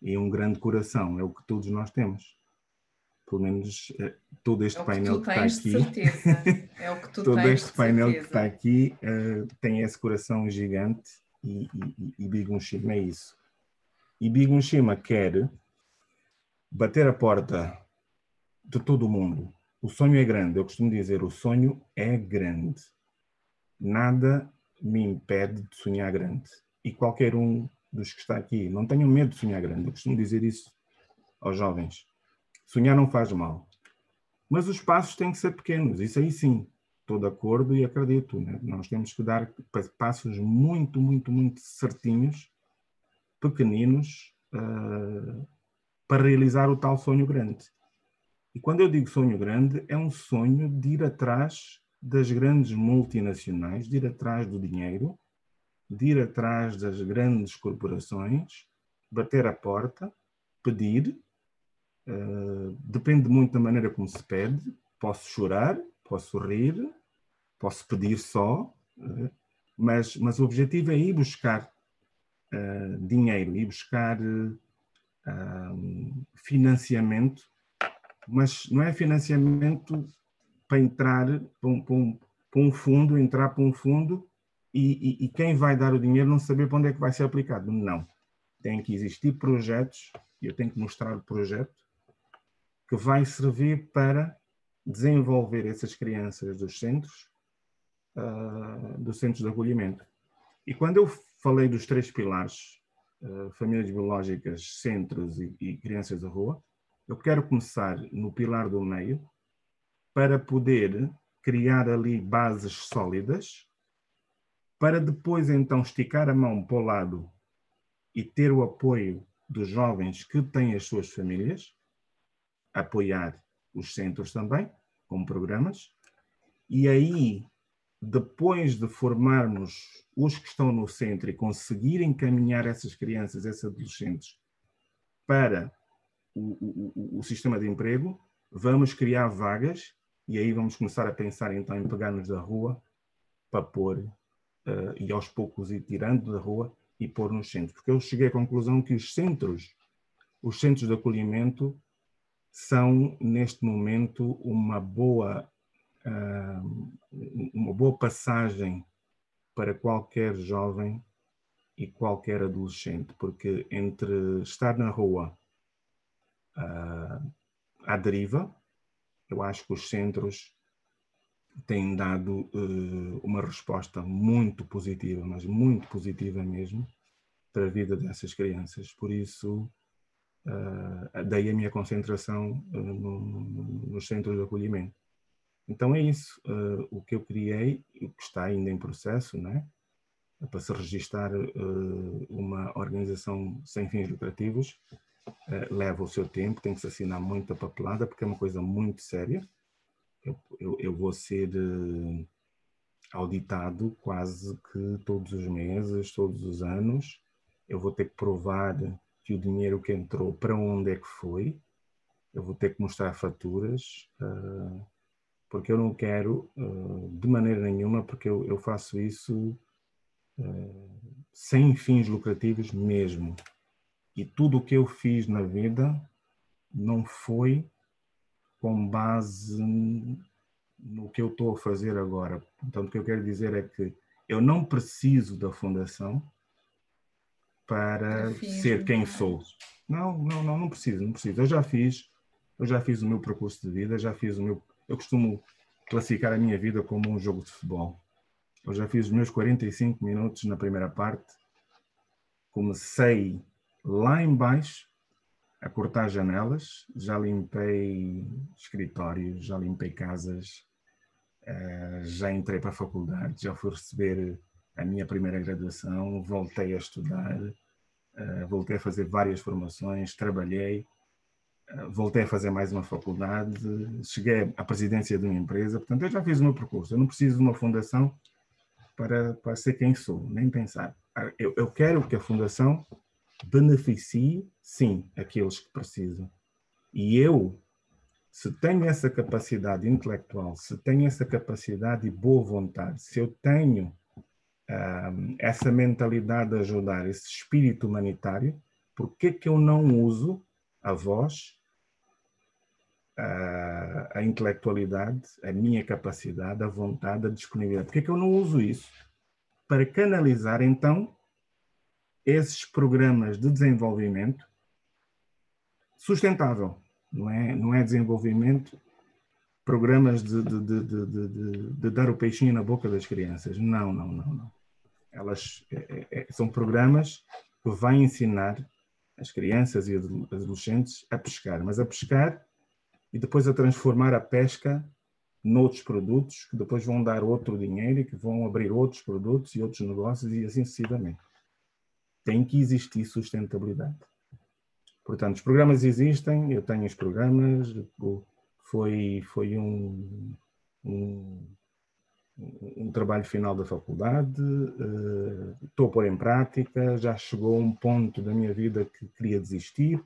E um grande coração é o que todos nós temos. Pelo menos eh, todo este
é
painel
que,
está aqui.
É o que tu
todo
tens
este painel que está aqui uh, tem esse coração gigante e, e, e Big Mushima é isso. E Big Mushima quer bater a porta de todo mundo. O sonho é grande, eu costumo dizer, o sonho é grande. Nada me impede de sonhar grande. E qualquer um dos que está aqui, não tenham medo de sonhar grande. Eu costumo dizer isso aos jovens. Sonhar não faz mal. Mas os passos têm que ser pequenos, isso aí sim. Estou de acordo e acredito. Né? Nós temos que dar passos muito, muito, muito certinhos, pequeninos, uh, para realizar o tal sonho grande. E quando eu digo sonho grande, é um sonho de ir atrás das grandes multinacionais, de ir atrás do dinheiro, de ir atrás das grandes corporações, bater a porta, pedir. Uh, depende muito da maneira como se pede. Posso chorar, posso rir, posso pedir só, uh, mas, mas o objetivo é ir buscar uh, dinheiro, ir buscar financiamento, mas não é financiamento para entrar para um, para um, para um fundo, entrar para um fundo e, e, e, quem vai dar o dinheiro não saber para onde é que vai ser aplicado. Não. Tem que existir projetos, e eu tenho que mostrar o projeto, que vai servir para desenvolver essas crianças dos centros, uh, dos centros de acolhimento. E quando eu falei dos três pilares, uh, famílias biológicas, centros e, e crianças da rua, eu quero começar no pilar do meio, para poder criar ali bases sólidas, para depois então esticar a mão para o lado e ter o apoio dos jovens que têm as suas famílias, apoiar os centros também, com programas, e aí, depois de formarmos os que estão no centro e conseguir encaminhar essas crianças, esses adolescentes, para o, o, o sistema de emprego, vamos criar vagas e aí vamos começar a pensar então em pegar-nos da rua para pôr, uh, e aos poucos ir tirando da rua e pôr nos centros. Porque eu cheguei à conclusão que os centros, os centros de acolhimento, são neste momento uma boa, uma boa passagem para qualquer jovem e qualquer adolescente, porque entre estar na rua uh, à deriva, eu acho que os centros têm dado uh, uma resposta muito positiva, mas muito positiva mesmo, para a vida dessas crianças. Por isso, uh, daí a minha concentração no, no, nos centros de acolhimento. Então é isso, o que eu criei, o que está ainda em processo, né? para se registar uma organização sem fins lucrativos, eh, leva o seu tempo, tem que se assinar muita papelada, porque é uma coisa muito séria. Eu, eu, eu vou ser uh, auditado quase que todos os meses, todos os anos. Eu vou ter que provar que o dinheiro que entrou, para onde é que foi. Eu vou ter que mostrar faturas, uh, porque eu não quero, de maneira nenhuma, porque eu, eu faço isso sem fins lucrativos mesmo. E tudo o que eu fiz na vida não foi com base no que eu estou a fazer agora. Então, o que eu quero dizer é que eu não preciso da fundação para ser quem sou. Não, não, não, não preciso, não preciso. Eu já fiz, eu já fiz o meu percurso de vida, já fiz o meu. Eu costumo classificar a minha vida como um jogo de futebol. Eu já fiz os meus 45 minutos na primeira parte, comecei lá embaixo a cortar janelas, já limpei escritórios, já limpei casas, eh, já entrei para a faculdade, já fui receber a minha primeira graduação, voltei a estudar, eh, voltei a fazer várias formações, trabalhei, voltei a fazer mais uma faculdade, cheguei à presidência de uma empresa, portanto eu já fiz o meu percurso, eu não preciso de uma fundação para, para ser quem sou, nem pensar. Eu, eu quero que a fundação beneficie, sim, aqueles que precisam. E eu, se tenho essa capacidade intelectual, se tenho essa capacidade e boa vontade, se eu tenho um, essa mentalidade de ajudar, esse espírito humanitário, por que que eu não uso a voz, a, a intelectualidade, a minha capacidade, a vontade, a disponibilidade? Por que que eu não uso isso para canalizar, então, esses programas de desenvolvimento sustentável, não é, não é desenvolvimento, programas de, de, de, de, dar o peixinho na boca das crianças. Não, não, não, não. Elas é, é, é são programas que vão ensinar as crianças e adolescentes a pescar, mas a pescar e depois a transformar a pesca noutros produtos que depois vão dar outro dinheiro e que vão abrir outros produtos e outros negócios e assim sucessivamente. Tem que existir sustentabilidade. Portanto, os programas existem, eu tenho os programas, foi, foi um, um, um trabalho final da faculdade, uh, estou a pôr em prática, já chegou um ponto da minha vida que queria desistir,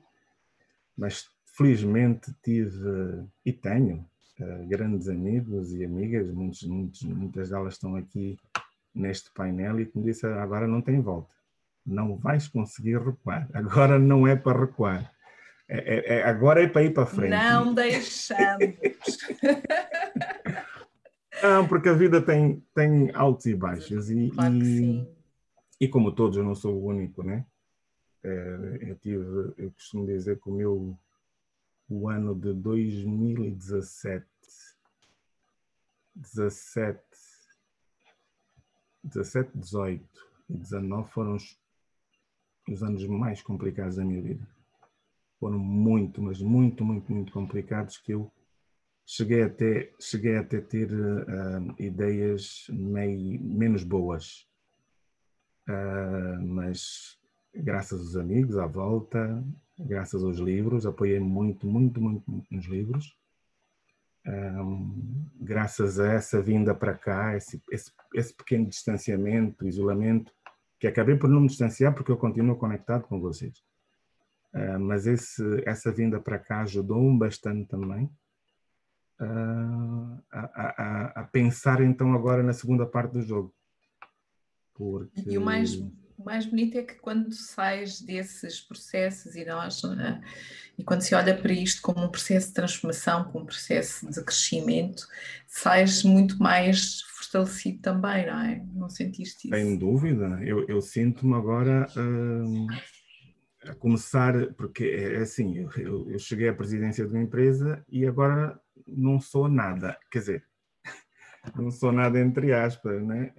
mas felizmente tive e tenho uh, grandes amigos e amigas, muitos, muitos, muitas delas estão aqui neste painel e que me disse agora não tem volta não vais conseguir recuar. Agora não é para recuar. É, é, é, agora é para ir para frente.
Não deixamos.
não, porque a vida tem, tem altos e baixos. E,
claro
e, e, como todos, eu não sou o único, né? É, eu, tive, eu costumo dizer que o meu o ano de 2017 17 17, 18 e 19 foram os os anos mais complicados da minha vida. Foram muito, mas muito, muito, muito complicados que eu cheguei até, cheguei até ter uh, ideias meio, menos boas. Uh, mas graças aos amigos à volta, graças aos livros, apoiei muito, muito, muito, muito nos livros. Um, graças a essa vinda para cá, esse, esse, esse pequeno distanciamento, isolamento, que acabei por não me distanciar porque eu continuo conectado com vocês. Uh, mas esse, essa vinda para cá ajudou-me bastante também uh, a, a, a, pensar então agora na segunda parte do jogo.
Porque... E o mais, o mais bonito é que quando sais desses processos e nós, né, e quando se olha para isto como um processo de transformação, como um processo de crescimento, sais muito mais fortalecido também, não é? Não sentiste isso?
Sem dúvida, eu, eu sinto-me agora hum, a começar, porque é, é assim, eu, eu cheguei à presidência de uma empresa e agora não sou nada, quer dizer, não sou nada entre aspas, né?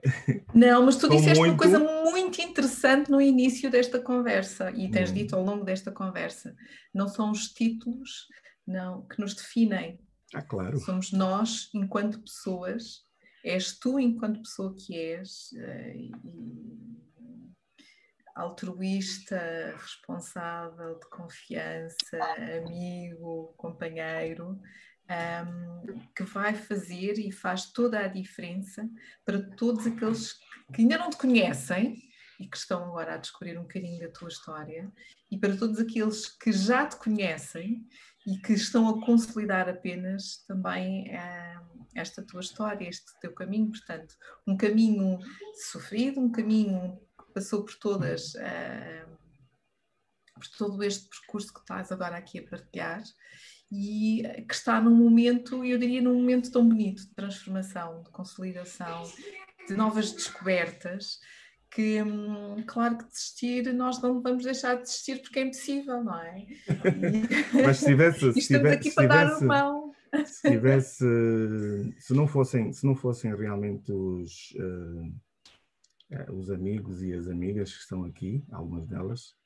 Não, mas tu disseste muito... uma coisa muito interessante no início desta conversa e tens hum. dito ao longo desta conversa. Não são os títulos não, que nos definem.
Ah, claro.
Somos nós, enquanto pessoas, és tu enquanto pessoa que és, eh, altruísta, responsável, de confiança, amigo, companheiro, um, que vai fazer e faz toda a diferença para todos aqueles que ainda não te conhecem e que estão agora a descobrir um bocadinho da tua história, e para todos aqueles que já te conhecem e que estão a consolidar apenas também esta tua história, este teu caminho. Portanto, um caminho sofrido, um caminho que passou por todas. Por todo este percurso que estás agora aqui a partilhar e que está num momento, eu diria, num momento tão bonito de transformação, de consolidação, de novas descobertas, que, hum, claro que desistir, nós não vamos deixar de desistir porque é impossível, não é?
E... Mas se tivesse.
estamos
tivesse,
aqui para tivesse.
Se tivesse. Se não fossem, se não fossem realmente os, uh, os amigos e as amigas que estão aqui, algumas delas,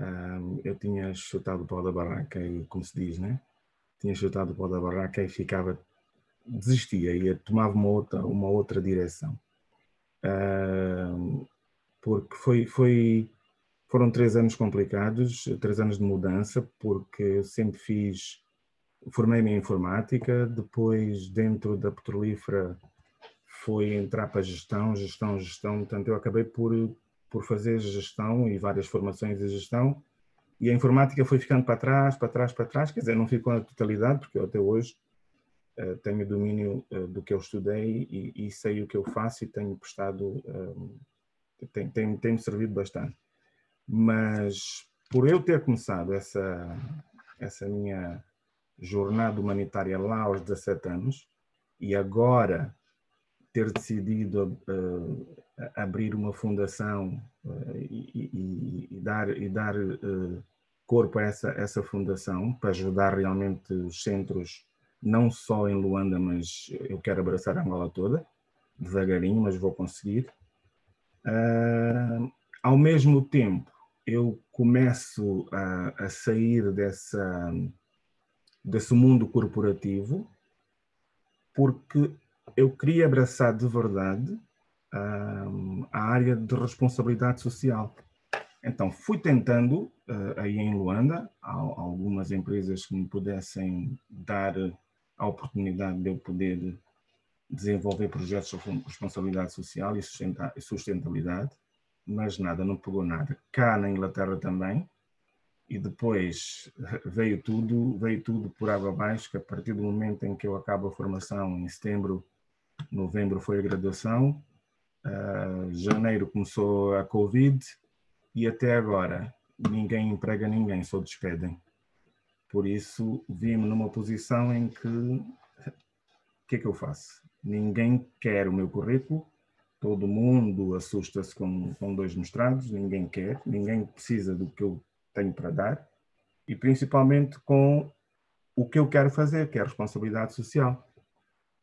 um, eu tinha chutado o pau da barraca e, como se diz, né? Tinha chutado o pau da barraca e ficava, desistia e tomava uma outra, uma outra direção. Um, porque foi, foi, foram três anos complicados, três anos de mudança, porque eu sempre fiz, formei-me em informática, depois dentro da petrolífera foi entrar para gestão, gestão, gestão, portanto eu acabei por por fazer gestão e várias formações de gestão, e a informática foi ficando para trás, para trás, para trás, quer dizer, não ficou na totalidade, porque eu até hoje uh, tenho domínio uh, do que eu estudei e, e, sei o que eu faço e tenho prestado, um, tem, tem, tem me servido bastante. Mas por eu ter começado essa, essa minha jornada humanitária lá aos 17 anos e agora ter decidido uh, abrir uma fundação uh, e, e, e, dar, e dar uh, corpo a essa, essa fundação para ajudar realmente os centros, não só em Luanda, mas eu quero abraçar a Angola toda, devagarinho, mas vou conseguir. ao mesmo tempo, eu começo a, a sair dessa, desse mundo corporativo porque eu queria abraçar de verdade um, a área de responsabilidade social. Então, fui tentando, uh, aí em Luanda, algumas empresas que me pudessem dar a oportunidade de eu poder desenvolver projetos de responsabilidade social e sustentabilidade, mas nada, não pegou nada. Cá na Inglaterra também, e depois veio tudo, veio tudo por água abaixo, que a partir do momento em que eu acabo a formação, em setembro, novembro foi a graduação, uh, janeiro começou a Covid e até agora ninguém emprega ninguém, só despedem. Por isso vi-me numa posição em que o que é que eu faço? Ninguém quer o meu currículo, todo mundo assusta-se com, com dois mestrados, ninguém quer, ninguém precisa do que eu tenho para dar e principalmente com o que eu quero fazer, que é a responsabilidade social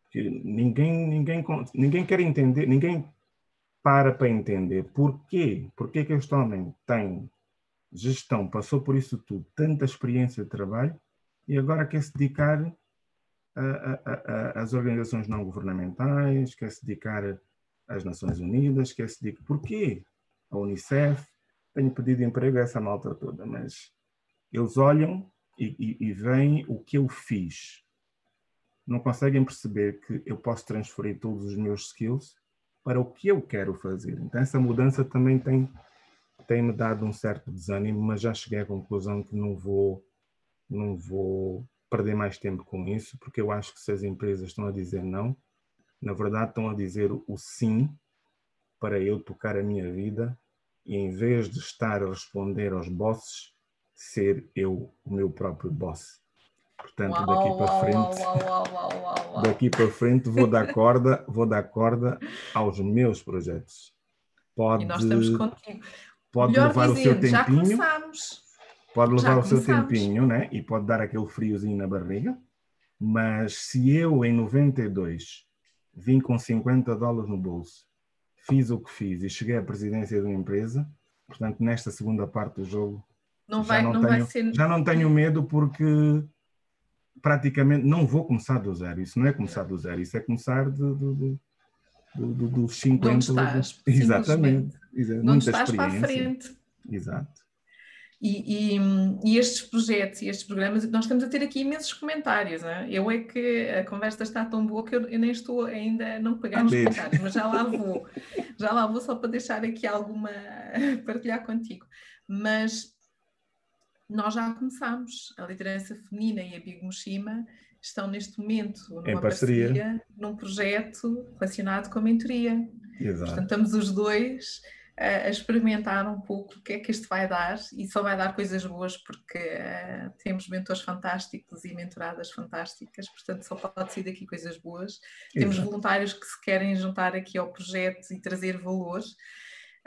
que ninguém, ninguém, ninguém quer entender, ninguém para para entender porquê, porquê que este homem tem gestão, passou por isso tudo, tanta experiência de trabalho e agora quer se dedicar às organizações não governamentais, quer se dedicar às Nações Unidas, quer se dedicar. Porquê? A Unicef, tenho pedido emprego a essa malta toda, mas eles olham e, e, e veem o que eu fiz não conseguem perceber que eu posso transferir todos os meus skills para o que eu quero fazer. Então, essa mudança também tem, tem me dado um certo desânimo, mas já cheguei à conclusão que não vou, não vou perder mais tempo com isso, porque eu acho que se as empresas estão a dizer não, na verdade estão a dizer o sim para eu tocar a minha vida e em vez de estar a responder aos bosses, ser eu o meu próprio boss. Portanto, uau, daqui para frente, uau, daqui para frente vou dar corda, vou dar corda aos meus projetos.
Pode, e nós estamos contigo.
Pode Melhor levar dizendo, o seu tempinho. Pode levar já o seu tempinho, né? E pode dar aquele friozinho na barriga. Mas se eu em 92 vim com 50 dólares no bolso, fiz o que fiz e cheguei à presidência de uma empresa, portanto, nesta segunda parte do jogo, não vai, já, não, não tenho, ser... já não tenho medo porque praticamente não vou começar do zero. Isso não é começar do zero, isso é começar de, de, de, de dos 50. Onde
estás,
exatamente.
exatamente. Não estás para a frente.
Exato.
E, e, e, estes projetos e estes programas, nós estamos a ter aqui imensos comentários. Né? Eu é que a conversa está tão boa que eu, eu nem estou ainda a não pegar nos comentários, mas já lá vou. Já lá vou só para deixar aqui alguma, partilhar contigo. Mas nós já começámos. A liderança feminina e a Big Mushima estão neste momento numa
em parceria. parceria.
num projeto relacionado com a mentoria.
Exato.
Portanto, estamos os dois a, a experimentar um pouco o que é que isto vai dar e só vai dar coisas boas porque uh, temos mentores fantásticos e mentoradas fantásticas, portanto só pode ser daqui coisas boas. Exato. Temos voluntários que se querem juntar aqui ao projeto e trazer valores.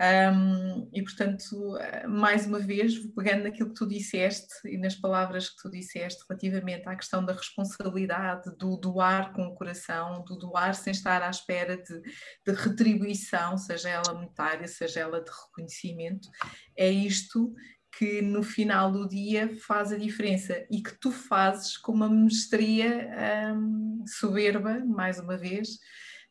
Um, e portanto, mais uma vez, pegando naquilo que tu disseste e nas palavras que tu disseste relativamente à questão da responsabilidade, do doar com o coração, do doar sem estar à espera de, de retribuição, seja ela monetária, seja ela de reconhecimento, é isto que no final do dia faz a diferença e que tu fazes com uma mestria um, soberba, mais uma vez,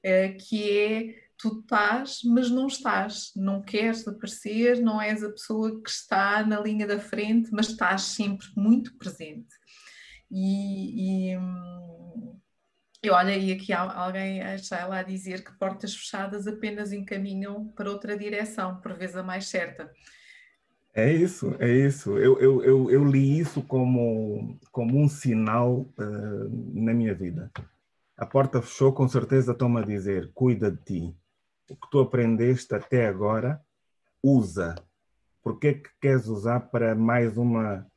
uh, que é tu estás, mas não estás, não queres aparecer, não és a pessoa que está na linha da frente, mas estás sempre muito presente. E, e, E olha, e aqui alguém está lá a dizer que portas fechadas apenas encaminham para outra direção, por vezes a mais certa.
É isso, é isso. Eu, eu, eu, eu li isso como, como um sinal uh, na minha vida. A porta fechou, com certeza toma a dizer: cuida de ti. O que tu aprendeste até agora, usa. Por que que queres usar para mais uma,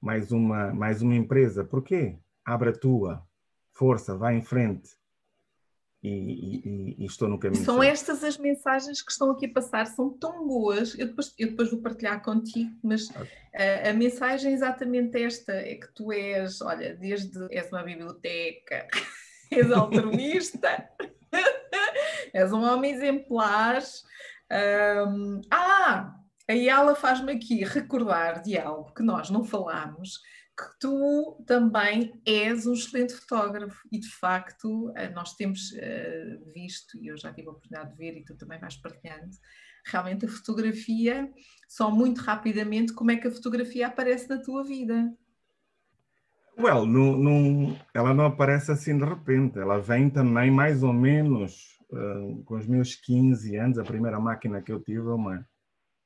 mais uma, mais uma empresa? Por quê? Abre a tua força, vai em frente. E, e, e, estou no caminho.
São certo. estas as mensagens que estão aqui a passar, são tão boas. Eu depois, eu depois vou partilhar contigo, mas okay. a, a, mensagem é exatamente esta: é que tu és, olha, desde és uma biblioteca, és altruísta, és um homem exemplar. Um, ah, a Yala faz-me aqui recordar de algo que nós não falámos, que tu também és um excelente fotógrafo e de facto eh, nós temos uh, visto, e eu já tive a oportunidade de ver e tu também vais partilhando, realmente a fotografia, só muito rapidamente, como é que a fotografia aparece na tua vida?
Well, não, não, ela não aparece assim de repente, ela vem também mais ou menos uh, com os meus 15 anos, a primeira máquina que eu tive é uma,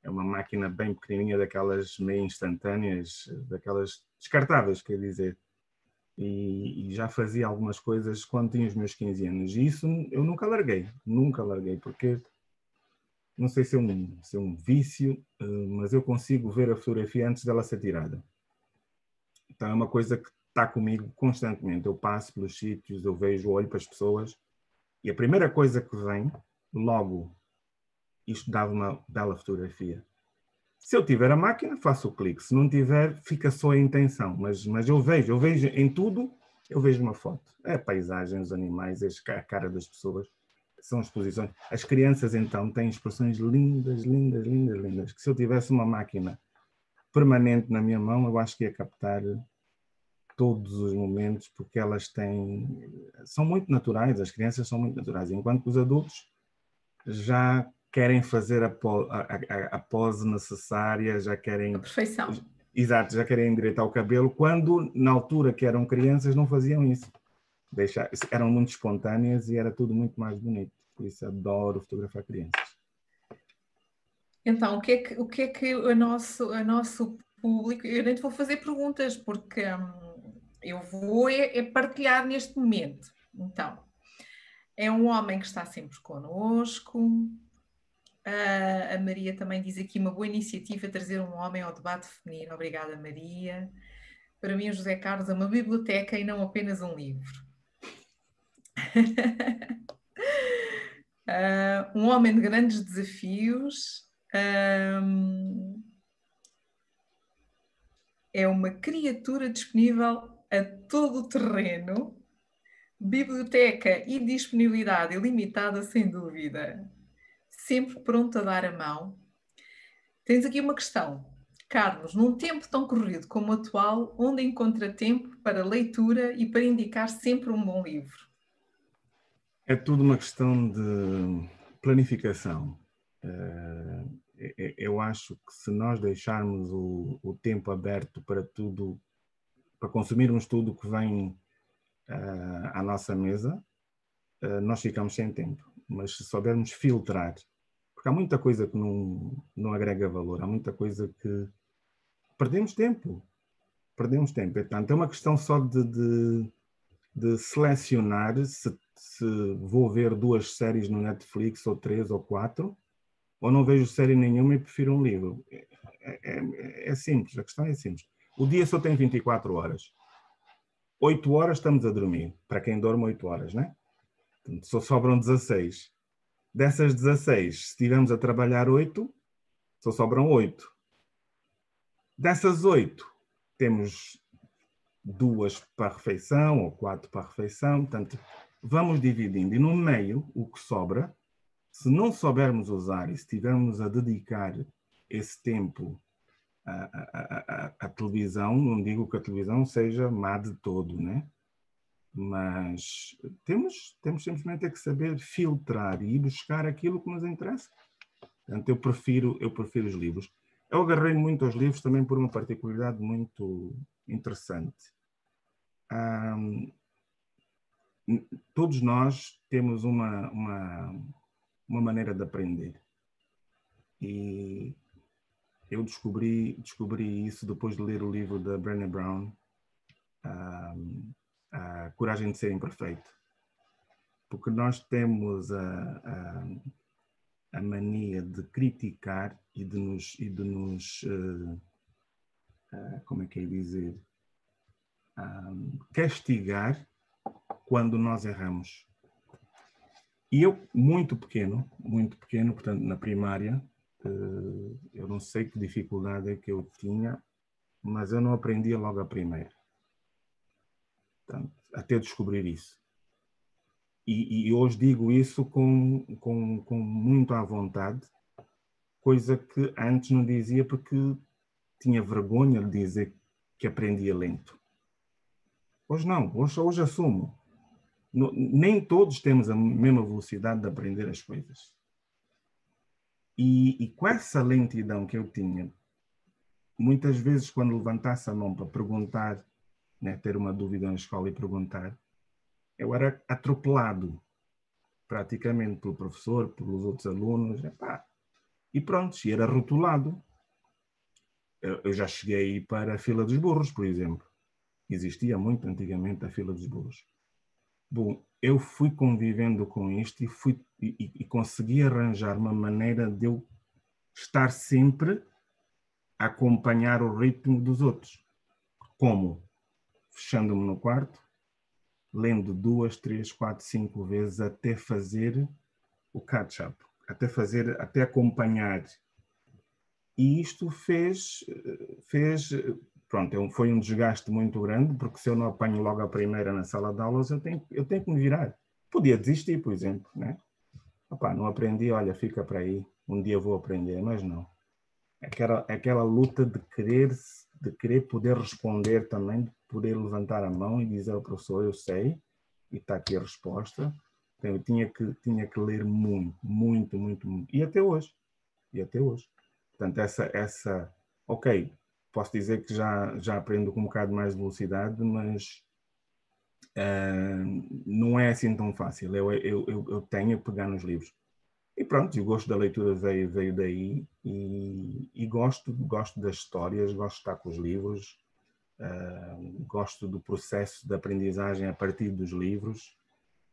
é uma máquina bem pequenininha, daquelas meio instantâneas, daquelas descartáveis, quer dizer. E, e, já fazia algumas coisas quando tinha os meus 15 anos. E isso eu nunca larguei, nunca larguei, porque não sei se é um, se é um vício, uh, mas eu consigo ver a fotografia antes dela ser tirada. Então é uma coisa que está comigo constantemente. Eu passo pelos sítios, eu vejo, olho para as pessoas e a primeira coisa que vem, logo, isto dava uma bela fotografia. Se eu tiver a máquina, faço o clique. Se não tiver, fica só a intenção. Mas, mas eu vejo, eu vejo em tudo, eu vejo uma foto. É a paisagem, os animais, a cara das pessoas. São exposições. As crianças, então, têm expressões lindas, lindas, lindas, lindas. Que se eu tivesse uma máquina permanente na minha mão, eu acho que ia captar todos os momentos, porque elas têm. são muito naturais, as crianças são muito naturais, enquanto os adultos já querem fazer a, a, a, a pose necessária, já querem.
A perfeição.
Exato, já querem endireitar o cabelo, quando na altura que eram crianças não faziam isso. Deixar, eram muito espontâneas e era tudo muito mais bonito. Por isso adoro fotografar crianças.
Então, o que é que o, que é que o, nosso, o nosso público. Eu nem te vou fazer perguntas, porque hum, eu vou é, é partilhar neste momento. Então, é um homem que está sempre connosco, Uh, a Maria também diz aqui uma boa iniciativa trazer um homem ao debate feminino. Obrigada, Maria. Para mim, o José Carlos é uma biblioteca e não apenas um livro. um homem de grandes desafios. É uma criatura disponível a todo o terreno. Biblioteca e disponibilidade ilimitada, sem dúvida sempre pronto a dar a mão. Tens aqui uma questão. Carlos, num tempo tão corrido como o atual, onde encontra tempo para leitura e para indicar sempre um bom livro?
É tudo uma questão de planificação. Eh, eu acho que se nós deixarmos o, o tempo aberto para tudo, para consumirmos tudo que vem eh, à nossa mesa, eh, nós ficamos sem tempo. Mas se soubermos filtrar porque há muita coisa que não, não agrega valor, há muita coisa que perdemos tempo. Perdemos tempo. Portanto, é uma questão só de, de, de selecionar se, se vou ver duas séries no Netflix, ou três, ou quatro, ou não vejo série nenhuma e prefiro um livro. É, é, é, simples, a questão é simples. O dia só tem 24 horas. 8 horas estamos a dormir, para quem dorme 8 horas, né? Portanto, só sobram 16. Dessas 16, se estivermos a trabalhar 8, só sobram 8. Dessas 8, temos duas para a refeição ou quatro para a refeição, portanto, vamos dividindo. E no meio, o que sobra, se não soubermos usar e se estivermos a dedicar esse tempo à, à, à, televisão, não digo que a televisão seja má de todo, né? Mas temos, temos simplesmente é que saber filtrar e buscar aquilo que nos interessa. Portanto, eu prefiro, eu prefiro os livros. Eu agarrei muito aos livros também por uma particularidade muito interessante. Todos nós temos uma, uma, uma maneira de aprender. E eu descobri, descobri isso depois de ler o livro da Brené Brown, a Coragem de Ser Imperfeito. Porque nós temos a, a, a mania de criticar e de nos, e de nos uh, uh, como é que é dizer, um, castigar quando nós erramos. E eu, muito pequeno, muito pequeno, portanto, na primária, eu não sei que dificuldade é que eu tinha, mas eu não aprendia logo a primeira. Portanto, até descobrir isso. E, e, hoje digo isso com, com, com muito à vontade, coisa que antes não dizia porque tinha vergonha de dizer que aprendia lento. Hoje não, hoje, hoje assumo. nem todos temos a mesma velocidade de aprender as coisas. E, e, com essa lentidão que eu tinha, muitas vezes quando levantasse a mão para perguntar, né, ter uma dúvida na escola e perguntar, eu era atropelado praticamente pelo professor, pelos outros alunos, e pronto, e era rotulado. Eu, eu já cheguei para a fila dos burros, por exemplo. Existia muito antigamente a fila dos burros. Bom, eu fui convivendo com isto e, fui, e, e consegui arranjar uma maneira de eu estar sempre a acompanhar o ritmo dos outros. Como? Fechando-me no quarto, lendo duas, três, quatro, cinco vezes até fazer o catch-up, até fazer, até acompanhar. E isto fez, fez pronto, é foi um desgaste muito grande, porque se eu não apanho logo a primeira na sala de aulas, eu tenho, eu tenho que me virar. Podia desistir, por exemplo, né? Opa, não aprendi, olha, fica para aí, um dia vou aprender, mas não. Aquela, aquela luta de querer, de querer poder responder também, de poder levantar a mão e dizer ao professor, eu sei, e está aqui a resposta. Então, eu tinha que, tinha que ler muito, muito, muito, muito. E até hoje. E até hoje. Portanto, essa, essa ok, posso dizer que já, já aprendo com um bocado mais de velocidade, mas uh, não é assim tão fácil. Eu, eu, eu, eu, tenho que pegar nos livros. E pronto, o gosto da leitura veio, veio daí e, e, gosto, gosto das histórias, gosto de estar com os livros, uh, gosto do processo de aprendizagem a partir dos livros,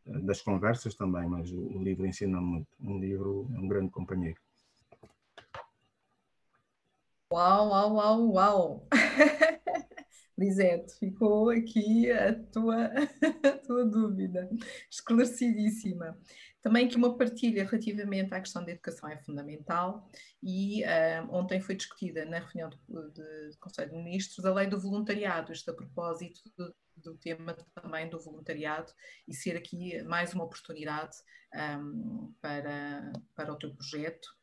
uh, das conversas também, mas o livro ensina muito. Um livro é um grande companheiro.
Uau, uau, uau, uau! Lisete, ficou aqui a tua, a tua dúvida, esclarecidíssima. Também que uma partilha relativamente à questão da educação é fundamental e uh, ontem foi discutida na reunião do, de, Conselho de Ministros a lei do voluntariado, isto a propósito do, do tema também do voluntariado e ser aqui mais uma oportunidade um, para, para o teu projeto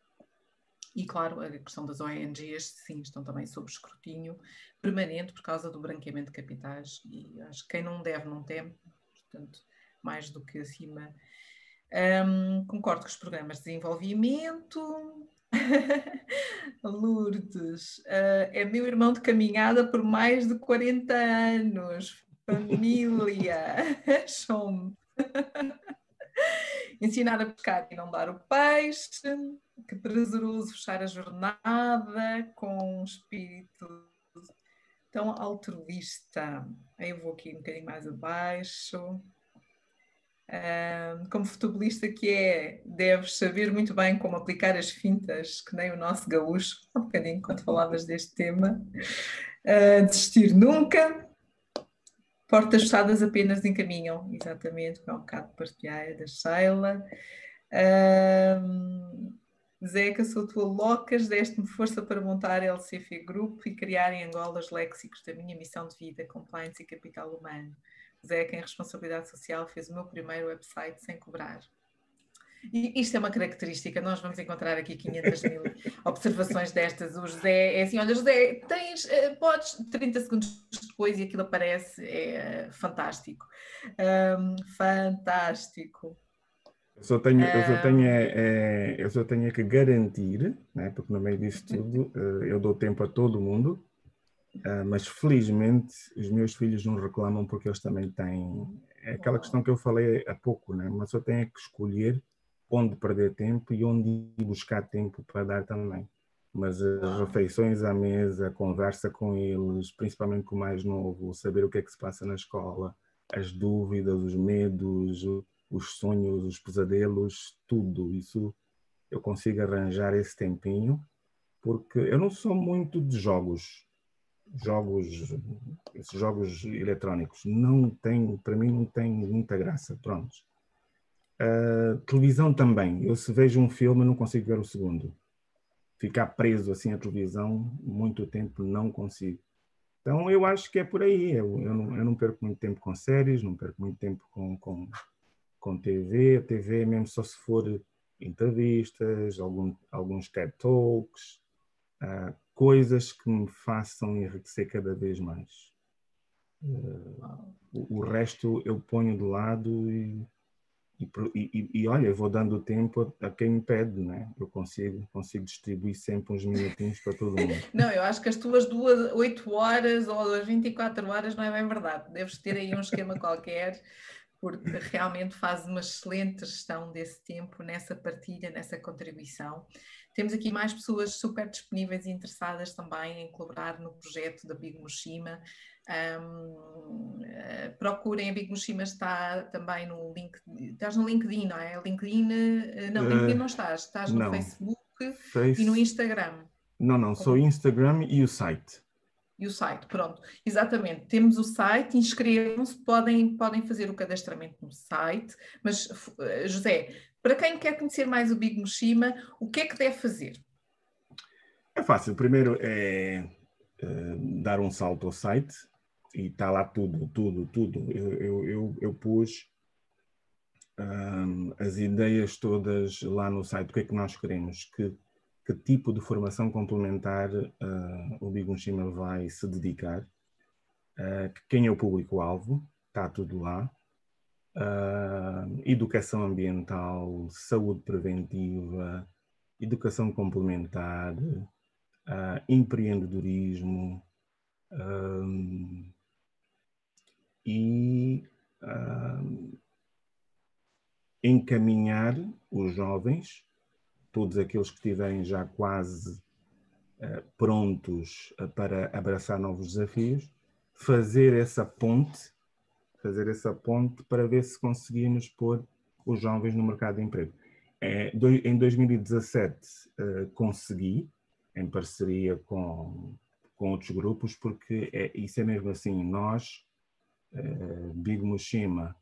e, claro, a questão das ONGs, sim, estão também sob escrutínio permanente por causa do branqueamento de capitais. E acho que quem não deve, não teme, portanto, mais do que acima. Um, concordo com os programas de desenvolvimento. Lourdes, uh, é meu irmão de caminhada por mais de 40 anos. Família, chome. Ensinar a pescar e não dar o peixe que prazeroso fechar a jornada com um espírito tão altruísta. Eu vou aqui um bocadinho mais abaixo. como futebolista que é, deves saber muito bem como aplicar as fintas, que nem o nosso gaúcho, há um bocadinho quando falavas deste tema. Uh, desistir nunca. Portas fechadas apenas encaminham, exatamente, com é um bocado partilhar da Sheila. Uh, Zeca, sou tua locas, deste-me força para montar a LCF Group e criar em Angola os léxicos da minha missão de vida, compliance e capital humano. Zeca, em responsabilidade social, fez o meu primeiro website sem cobrar. E isto é uma característica, nós vamos encontrar aqui 500 mil observações destas. O José é assim: olha, José, tens, eh, podes, 30 segundos depois e aquilo aparece, é fantástico. Um, fantástico.
Eu só tenho, eu só tenho, é, é, eu só tenho é que garantir, né, porque no meio disso tudo uh, eu dou tempo a todo mundo, Uh, mas felizmente os meus filhos não reclamam porque eles também têm. É aquela questão que eu falei há pouco, né? mas eu tenho que escolher onde perder tempo e onde buscar tempo para dar também. Mas as refeições à mesa, a conversa com eles, principalmente com o mais novo, saber o que é que se passa na escola, as dúvidas, os medos, os sonhos, os pesadelos, tudo isso eu consigo arranjar esse tempinho, porque eu não sou muito de jogos, jogos, esses jogos eletrónicos, não tem, para mim não tem muita graça, pronto. Uh, televisão também, eu se vejo um filme não consigo ver o segundo. Ficar preso assim à televisão muito tempo não consigo. Então eu acho que é por aí, eu, eu, não, eu não perco muito tempo com séries, não perco muito tempo com, com, com TV, a TV mesmo só se for entrevistas, algum, alguns TED Talks, uh, coisas que me façam enriquecer cada vez mais. Uh, o, o, resto eu ponho de lado e, e, e, e, olha, vou dando tempo a, quem me pede, né? Eu consigo, consigo distribuir sempre uns minutinhos para todo mundo.
Não, eu acho que as tuas duas, oito horas ou as 24 horas não é bem verdade. Deves ter aí um esquema qualquer porque realmente faz uma excelente gestão desse tempo nessa partilha, nessa contribuição. Temos aqui mais pessoas super disponíveis e interessadas também em colaborar no projeto da Big Mushima. Um, uh, eh, procurem a Big Mushima, está também no link, estás no LinkedIn, não é? LinkedIn, uh, não, LinkedIn não estás, estás no não. Facebook Face... e no Instagram.
Não, não, só Instagram e o site
e o site. Pronto, exatamente. Temos o site, inscrevam-se, podem, podem fazer o cadastramento no site. Mas, eh, José, para quem quer conhecer mais o Big Mushima, o que é que deve fazer?
É fácil. Primeiro é, é dar um salto ao site e está lá tudo, tudo, tudo. Eu, eu, eu, eu pus um, as ideias todas lá no site. O que é que nós queremos? Que que tipo de formação complementar uh, o Bigushima vai se dedicar, uh, quem é o público-alvo, está tudo lá, uh, educação ambiental, saúde preventiva, educação complementar, empreendedorismo e encaminhar os jovens todos aqueles que estiverem já quase uh, prontos uh, para abraçar novos desafios, fazer essa ponte, fazer essa ponte para ver se conseguimos pôr os jovens no mercado de emprego. É, do, em 2017 uh, consegui, em parceria com, com outros grupos, porque é, isso é mesmo assim, nós, Big Mushima,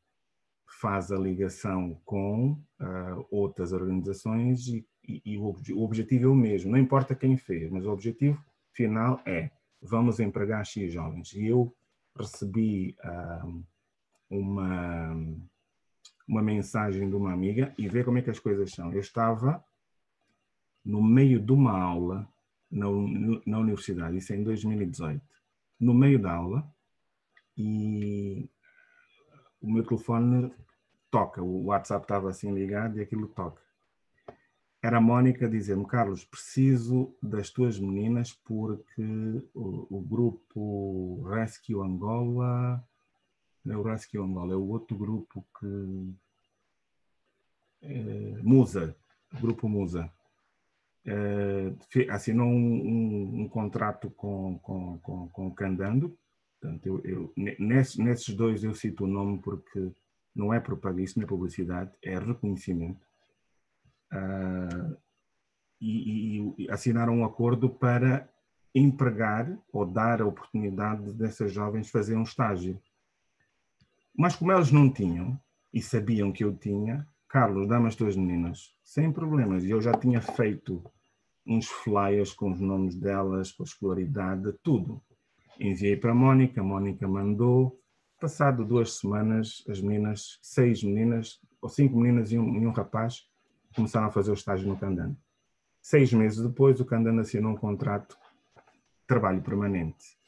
faz a ligação com uh, outras organizações e e, e o, objetivo é o mesmo, não importa quem fez, mas o objetivo final é vamos empregar X jovens. E eu recebi uh, uma, uma mensagem de uma amiga e ver como é que as coisas são. Eu estava no meio de uma aula na, na universidade, isso é em 2018, no meio da aula, e o meu telefone toca, o WhatsApp estava assim ligado e aquilo toca era a Mónica dizendo Carlos, preciso das tuas meninas porque o, o, grupo Rescue Angola, não é o Rescue Angola, é o outro grupo que. É, Musa, grupo Musa. É, assinou um, um, um, contrato com, com, com, com o Candando. Portanto, eu, eu, nesses, nesses dois eu cito o nome porque não é propaganda, não é publicidade, é reconhecimento uh, e, e, assinaram um acordo para empregar ou dar a oportunidade dessas jovens fazer um estágio. Mas como elas não tinham e sabiam que eu tinha, Carlos, dá-me as tuas meninas, sem problemas. E eu já tinha feito uns flyers com os nomes delas, com a escolaridade, tudo. Enviei para a Mónica, a Mónica mandou. Passado duas semanas, as meninas, seis meninas, ou cinco meninas e um, e um rapaz, começaram a fazer o estágio no Candano. Seis meses depois, o Candano assinou um contrato de trabalho permanente.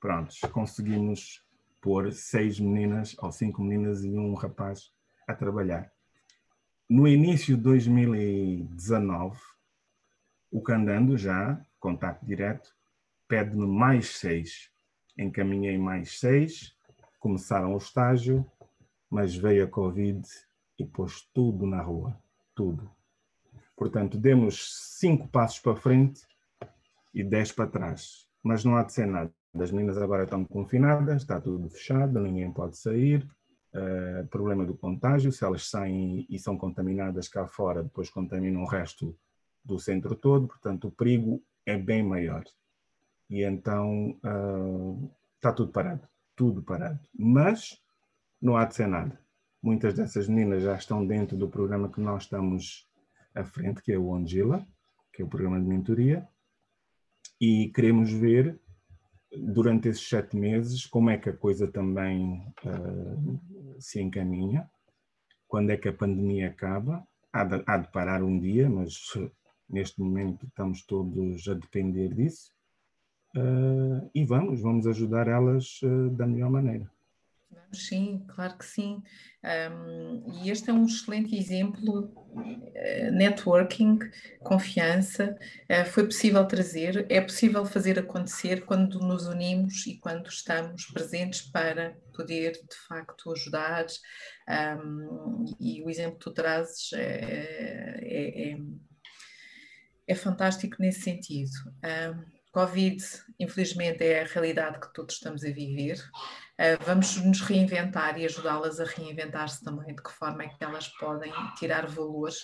Prontos, conseguimos pôr seis meninas ou cinco meninas e um rapaz a trabalhar. No início de 2019, o Candando já, contato direto, pede-me mais seis. Encaminhei mais seis, começaram o estágio, mas veio a Covid e pôs tudo na rua, tudo. Portanto, demos cinco passos para frente e dez para trás, mas não há de ser nada. As meninas agora estão confinadas, está tudo fechado, ninguém pode sair. Uh, problema do contágio, se elas saem e são contaminadas cá fora, depois contaminam o resto do centro todo, portanto o perigo é bem maior. E então uh, está tudo parado, tudo parado. Mas não há de ser nada. Muitas dessas meninas já estão dentro do programa que nós estamos à frente, que é o Ongila, que é o programa de mentoria, e queremos ver durante esses sete meses como é que a coisa também uh, se encaminha, quando é que a pandemia acaba, há de, há de parar um dia, mas neste momento estamos todos a depender disso, uh, e vamos, vamos ajudar elas uh, da melhor maneira.
Sim, claro que sim. Um, e este é um excelente exemplo. Uh, networking, confiança, uh, foi possível trazer, é possível fazer acontecer quando nos unimos e quando estamos presentes para poder de facto ajudar. Um, e o exemplo que tu trazes é, é, é, é fantástico nesse sentido. Um, Covid, infelizmente, é a realidade que todos estamos a viver. Uh, vamos nos reinventar e ajudá-las a reinventar-se também, de que forma é que elas podem tirar valores,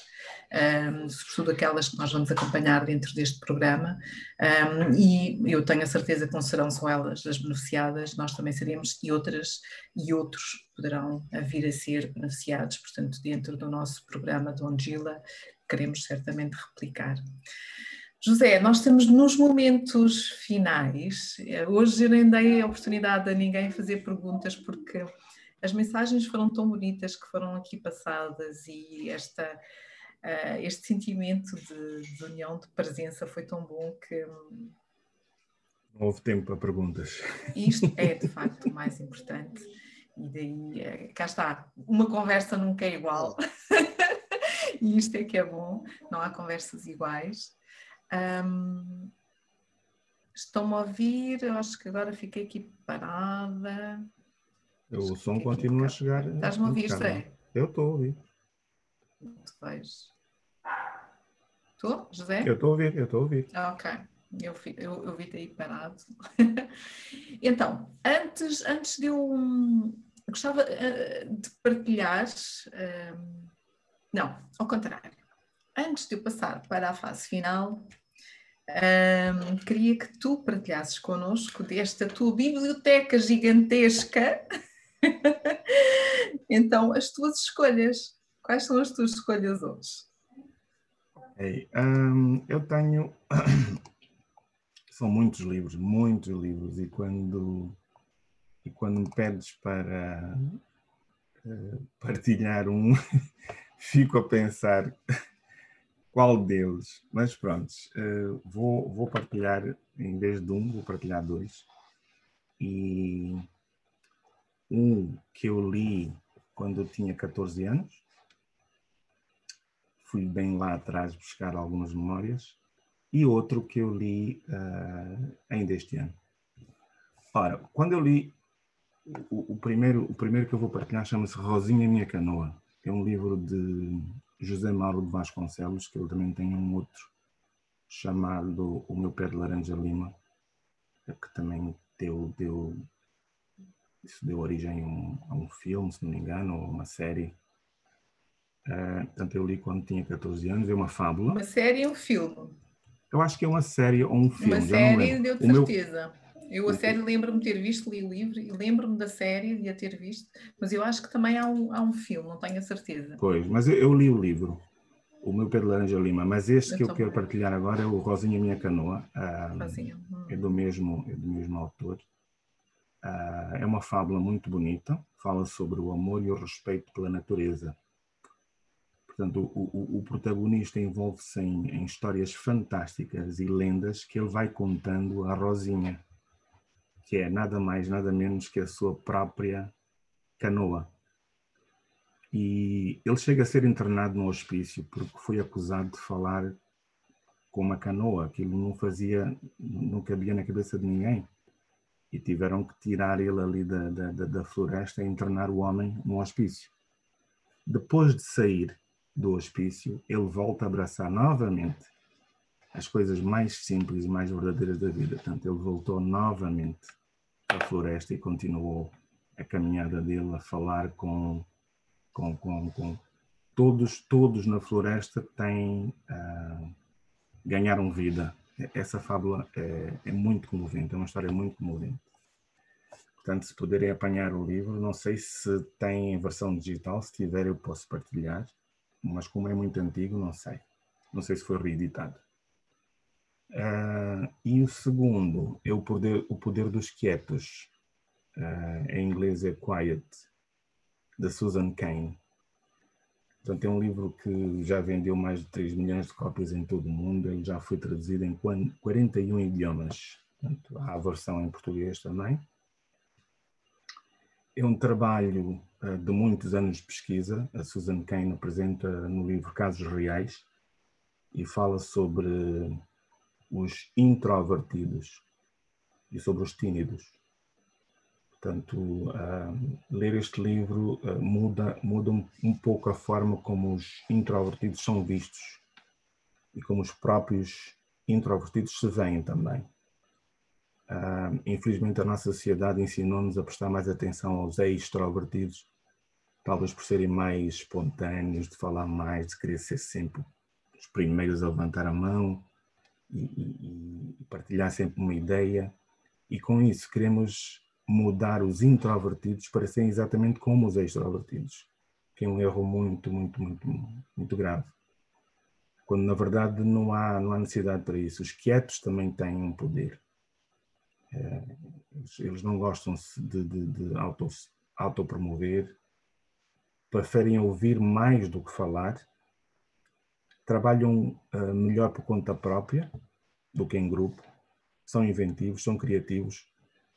ah, sobretudo aquelas que nós vamos acompanhar dentro deste programa. Ah, e eu tenho a certeza que não serão só elas as beneficiadas, nós também seremos, e outras e outros poderão vir a ser beneficiados, portanto, dentro do nosso programa de Ongila, queremos certamente replicar. José, nós estamos nos momentos finais. Hoje eu nem dei a oportunidade a ninguém fazer perguntas porque as mensagens foram tão bonitas que foram aqui passadas e esta, uh, este sentimento de, de, união, de presença foi tão bom que.
Não houve tempo para perguntas.
Isto é de facto o mais importante. E daí, eh, cá está, uma conversa nunca é igual. e isto é que é bom, não há conversas iguais. Um, Estão-me a ouvir? Eu acho que agora fiquei aqui parada.
O som continua a chegar.
Estás-me a ouvir, José?
Eu estou a ouvir.
Tu vais. Estou, José?
Eu estou a ouvir, eu estou a ouvir.
Ok, eu, eu, eu vi-te aí parado. então, antes, antes de eu. gostava uh, de partilhar. Não, ao contrário antes de eu passar para a fase final, um, queria que tu partilhasses connosco desta tua biblioteca gigantesca. então, as tuas escolhas. Quais são as tuas escolhas hoje?
Um, eu tenho. são muitos livros, muitos livros, e quando, e quando me pedes para uh, partilhar um, fico a pensar qual deles. Mas pronto, uh, vou, vou partilhar, em vez de um, vou partilhar dois. E um que eu li quando eu tinha 14 anos. Fui bem lá atrás buscar algumas memórias. E outro que eu li uh, ainda este ano. Ora, quando eu li o, o, primeiro, o primeiro que eu vou partilhar chama-se Rosinha Minha Canoa. É um livro de José Mauro de Vasconcelos, que ele também tem um outro chamado O Meu Pé de Laranja Lima, que também deu, deu, isso deu origem a um, a um filme, se não me engano, ou uma série. Uh, portanto, eu li quando tinha 14 anos, é uma fábula.
Uma série ou um filme?
Eu acho que é uma série ou um filme.
Uma série, deu de certeza. Meu... Eu a série lembro-me de ter visto, li o livro e lembro-me da série de a ter visto, mas eu acho que também há um, há um filme, não tenho a certeza.
Pois, mas eu, eu li o livro, o meu Pedro Laranja Lima, mas este eu que eu quero partilhar agora é o Rosinha Minha Canoa. Uh, Rosinha. Hum. É, do mesmo, é do mesmo autor. Uh, é uma fábula muito bonita, fala sobre o amor e o respeito pela natureza. Portanto, o, o, o protagonista envolve-se em, em histórias fantásticas e lendas que ele vai contando à Rosinha que é nada mais, nada menos que a sua própria canoa. E ele chega a ser internado no hospício porque foi acusado de falar com uma canoa, aquilo não fazia, não cabia na cabeça de ninguém. E tiveram que tirar ele ali da, da, da floresta e internar o homem no hospício. Depois de sair do hospício, ele volta a abraçar novamente as coisas mais simples e mais verdadeiras da vida. Portanto, ele voltou novamente à floresta e continuou a caminhada dele a falar com, com, com, com todos, todos na floresta têm uh, ganharam vida. Essa fábula é, é, muito comovente, é uma história muito comovente. Portanto, se puderem apanhar o livro, não sei se tem em versão digital, se tiver eu posso partilhar, mas como é muito antigo, não sei. Não sei se foi reeditado. Uh, e o segundo é o poder, o poder dos quietos. Uh, em inglês é Quiet, da Susan Cain. Portanto, é um livro que já vendeu mais de 3 milhões de cópias em todo o mundo. Ele já foi traduzido em 41 idiomas. Portanto, há a versão em português também. É um trabalho uh, de muitos anos de pesquisa. A Susan Cain apresenta no livro Casos Reais e fala sobre os introvertidos e sobre os tímidos. Portanto, uh, ler este livro uh, muda, muda um, um, pouco a forma como os introvertidos são vistos e como os próprios introvertidos se veem também. Uh, infelizmente, a nossa sociedade ensinou-nos a prestar mais atenção aos extrovertidos, talvez por serem mais espontâneos, de falar mais, de querer ser sempre os primeiros a levantar a mão, e, e, partilhar sempre uma ideia. E com isso queremos mudar os introvertidos para serem exatamente como os extrovertidos, que é um erro muito, muito, muito, muito grave. Quando na verdade não há, não há necessidade para isso. Os quietos também têm um poder. É, eles não gostam de, de, de auto, autopromover, preferem ouvir mais do que falar trabalham uh, melhor por conta própria do que em grupo, são inventivos, são criativos.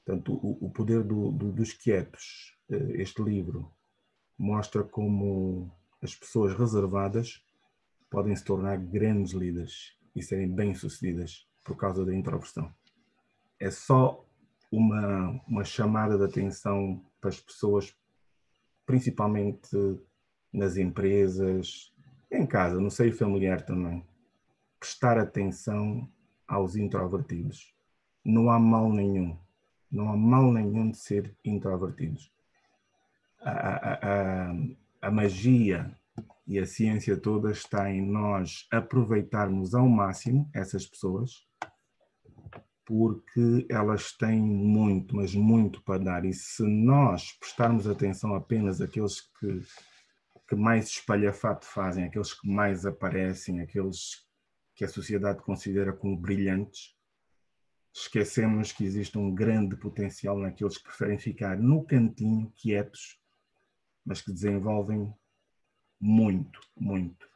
Portanto, o, o poder do, do, dos quietos, uh, este livro, mostra como as pessoas reservadas podem se tornar grandes líderes e serem bem-sucedidas por causa da introversão. É só uma, uma chamada de atenção para as pessoas, principalmente nas empresas, em casa, no seio familiar também, prestar atenção aos introvertidos. Não há mal nenhum. Não há mal nenhum de ser introvertidos. A, a, a, a magia e a ciência toda está em nós aproveitarmos ao máximo essas pessoas, porque elas têm muito, mas muito para dar. E se nós prestarmos atenção apenas àqueles que que mais espalhafato fazem, aqueles que mais aparecem, aqueles que a sociedade considera como brilhantes, esquecemos que existe um grande potencial naqueles que preferem ficar no cantinho, quietos, mas que desenvolvem muito, muito.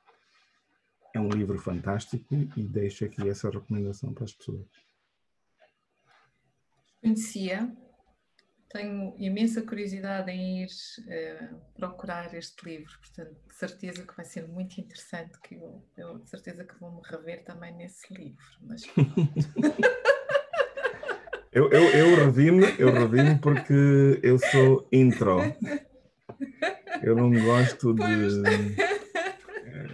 É um livro fantástico e deixo aqui essa recomendação para as pessoas.
Conhecia, tenho imensa curiosidade em ir uh, procurar este livro, portanto, de certeza que vai ser muito interessante, que eu, eu de certeza que vou me rever também nesse livro. Mas...
eu, eu, eu revi-me, eu revi porque eu sou intro. Eu não gosto de. Eh,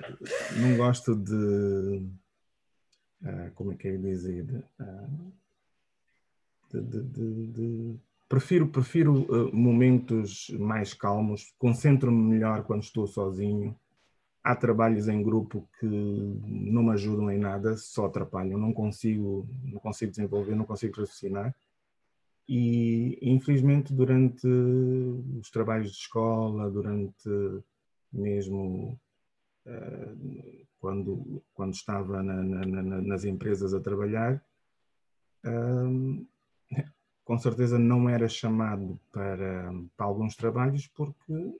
não gosto de. Uh, como é que é dizer? Uh, de, de, de Prefiro, prefiro uh, momentos mais calmos, concentro-me melhor quando estou sozinho. Há trabalhos em grupo que não me ajudam em nada, só atrapalham. Não consigo, não consigo desenvolver, não consigo raciocinar. E, infelizmente, durante os trabalhos de escola, durante mesmo uh, quando, quando estava na, na, na, nas empresas a trabalhar, uh, com certeza não era chamado para, para alguns trabalhos porque,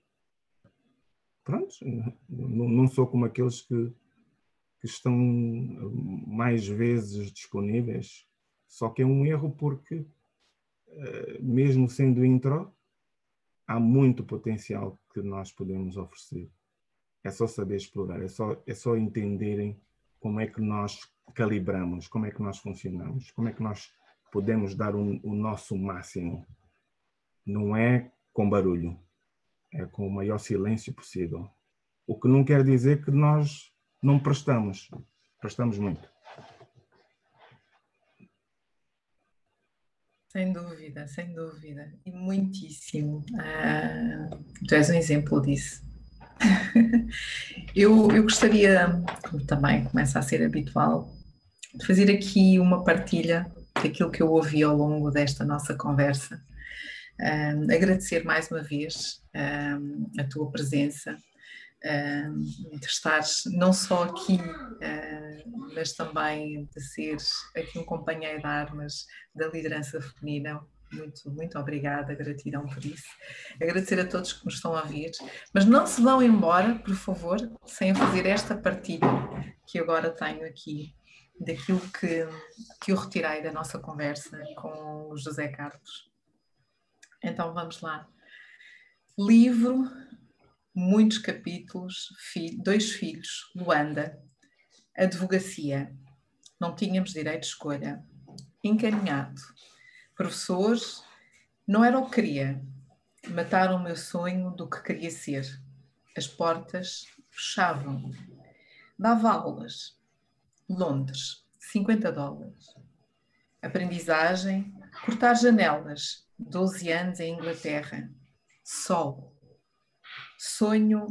pronto, não, não sou como aqueles que, que estão mais vezes disponíveis. Só que é um erro porque, eh, mesmo sendo intro, há muito potencial que nós podemos oferecer. É só saber explorar, é só, é só entenderem como é que nós calibramos, como é que nós funcionamos, como é que nós podemos dar um, o nosso máximo. Não é com barulho, é com o maior silêncio possível. O que não quer dizer que nós não prestamos, prestamos muito.
Sem dúvida, sem dúvida. E muitíssimo. Ah, tu és um exemplo disso. eu, eu gostaria, como também começa a ser habitual, de fazer aqui uma partilha daquilo que eu ouvi ao longo desta nossa conversa. Um, agradecer mais uma vez um, a tua presença, um, de estares não só aqui, uh, mas também de seres aqui um companheiro de armas da liderança feminina. Muito, muito obrigada, gratidão por isso. Agradecer a todos que nos estão a ouvir, mas não se vão embora, por favor, sem fazer esta partilha que agora tenho aqui daquilo que, que eu retirei da nossa conversa com o José Carlos. Então vamos lá. Livro, muitos capítulos, dois filhos, Luanda, advocacia, não tínhamos direito de escolha, encaminhado, professores, não era o que queria, mataram o meu sonho do que queria ser, as portas fechavam, dava aulas, Londres, 50 dólares. Aprendizagem, cortar janelas, 12 anos em Inglaterra. Sol. Sonho,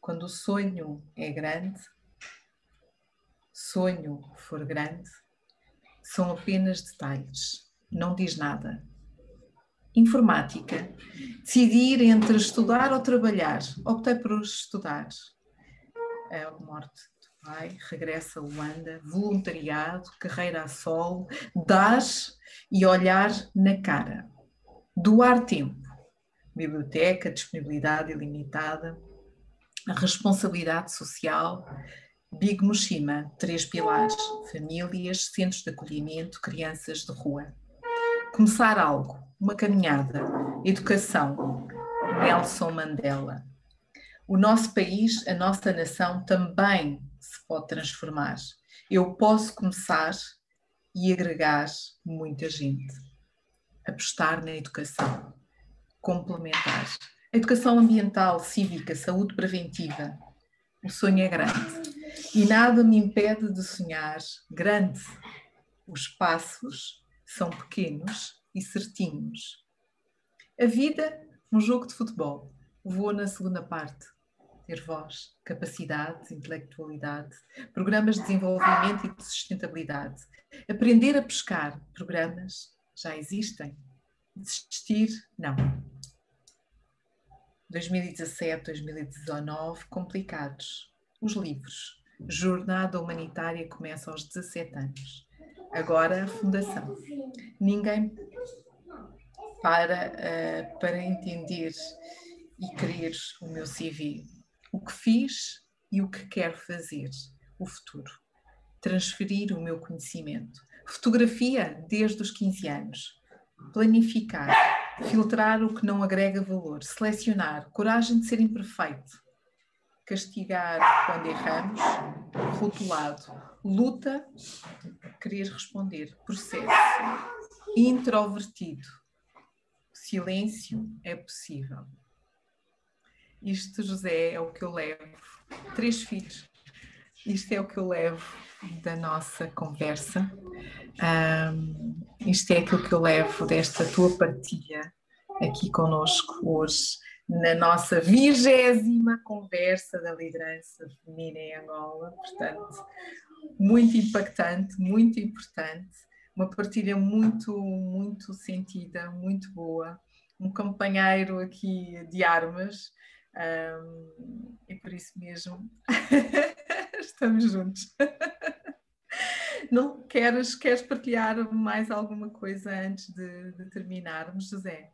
quando o sonho é grande, sonho for grande, são apenas detalhes, não diz nada. Informática. Decidir entre estudar ou trabalhar. Optei por estudar. É a morte Vai, regressa a Luanda, voluntariado, carreira a solo, dar e olhar na cara. Doar tempo, biblioteca, disponibilidade ilimitada, responsabilidade social, Big Mushima, três pilares, famílias, centros de acolhimento, crianças de rua. Começar algo, uma caminhada, educação, Nelson Mandela. O nosso país, a nossa nação também se pode transformar. Eu posso começar e agregar muita gente. Apostar na educação, complementar. Educação ambiental, cívica, saúde preventiva. O sonho é grande e nada me impede de sonhar grande. Os passos são pequenos e certinhos. A vida, um jogo de futebol. Vou na segunda parte ter voz, capacidade, intelectualidade, programas de desenvolvimento e de sustentabilidade. Aprender a pescar, programas já existem. Desistir, não. 2017, 2019, complicados. Os livros. Jornada Humanitária começa aos 17 anos. Agora a Fundação. Ninguém para, uh, para entender e querer o meu CV o que fiz e o que quero fazer, o futuro. Transferir o meu conhecimento. Fotografia desde os 15 anos. Planificar. Filtrar o que não agrega valor. Selecionar. Coragem de ser imperfeito. Castigar quando erramos. Rotulado. Luta. Querer responder. Processo. Introvertido. Silêncio é possível. Isto, José, é o que eu levo. Três filhos. Isto é o que eu levo da nossa conversa. Um, isto é aquilo que eu levo desta tua partilha aqui conosco hoje, na nossa vigésima conversa da liderança feminina em Angola. Portanto, muito impactante, muito importante, uma partilha muito, muito sentida, muito boa. Um companheiro aqui de armas um, e por isso mesmo estamos juntos. Não queres, queres partilhar mais alguma coisa antes de, de terminarmos, José?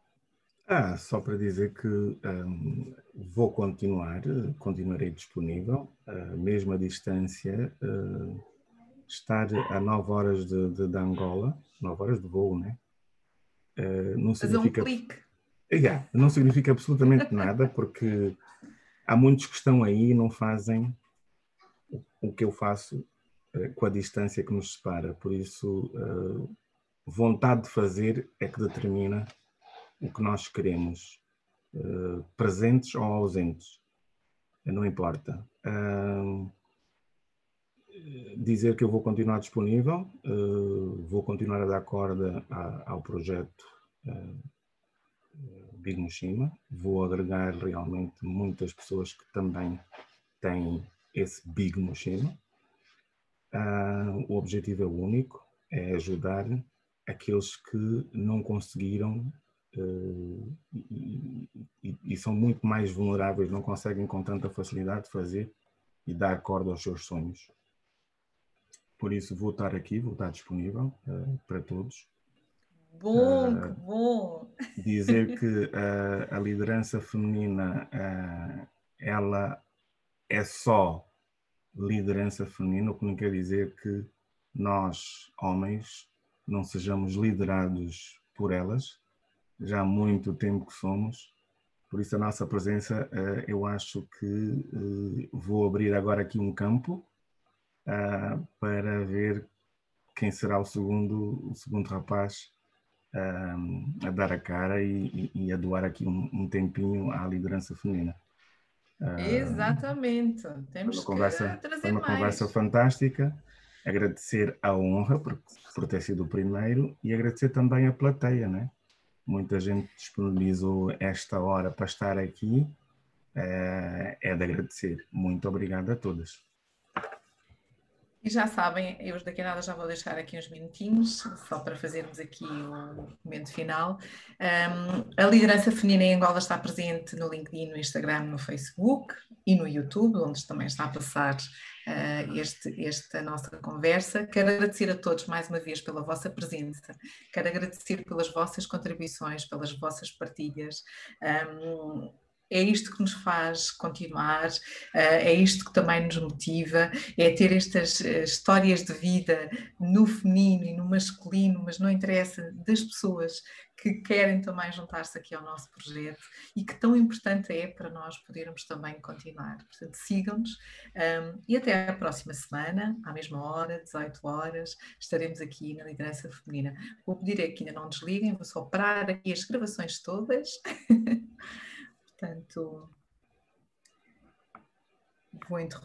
Ah, só para dizer que um, vou continuar, continuarei disponível, uh, mesmo à distância, uh, estar a 9 horas de, de, de, Angola, 9 horas de voo, né?
Uh, não significa... um clique.
Yeah, não significa absolutamente nada, porque há muitos que estão aí e não fazem o que eu faço uh, com a distância que nos separa. Por isso, uh, vontade de fazer é que determina o que nós queremos, uh, presentes ou ausentes, não importa. dizer que eu vou continuar disponível, vou continuar a dar corda ao projeto Big Mushima. Vou agregar realmente muitas pessoas que também têm esse Big Mushima. Uh, o objetivo é único, é ajudar aqueles que não conseguiram uh, e, e, e, são muito mais vulneráveis, não conseguem com tanta facilidade fazer e dar corda aos seus sonhos. Por isso vou estar aqui, vou estar disponível uh, para todos.
Bom, uh, que bom!
Dizer que uh, a liderança feminina, uh, ela é só liderança feminina, o que não quer dizer que nós, homens, não sejamos liderados por elas. Já há muito tempo que somos, por isso a nossa presença, eu acho que vou abrir agora aqui um campo para ver quem será o segundo, o segundo rapaz a dar a cara e, e, a doar aqui um, um, tempinho à liderança feminina.
Exatamente. Temos
uma conversa, que trazer foi uma mais. conversa fantástica. Agradecer a honra por, por ter sido o primeiro e agradecer também a plateia, né? Muita gente disponibilizou esta hora para estar aqui. É, é de agradecer. Muito obrigado a todas.
E já sabem, eu daqui a nada já vou deixar aqui uns minutinhos, só para fazermos aqui o momento final. Um, a liderança feminina em Angola está presente no LinkedIn, no Instagram, no Facebook e no YouTube, onde também está a passar uh, este, esta nossa conversa. Quero agradecer a todos mais uma vez pela vossa presença, quero agradecer pelas vossas contribuições, pelas vossas partilhas. Um, é isto que nos faz continuar, eh, é isto que também nos motiva, é ter estas eh, histórias de vida no feminino e no masculino, mas não interessa, das pessoas que querem também juntar-se aqui ao nosso projeto e que tão importante é para nós podermos também continuar. Portanto, sigam-nos um, e até à próxima semana, à mesma hora, 18 horas, estaremos aqui na Liderança Feminina. Vou pedir é que ainda não desliguem, vou só parar aqui as gravações todas. Portanto, vou interromper.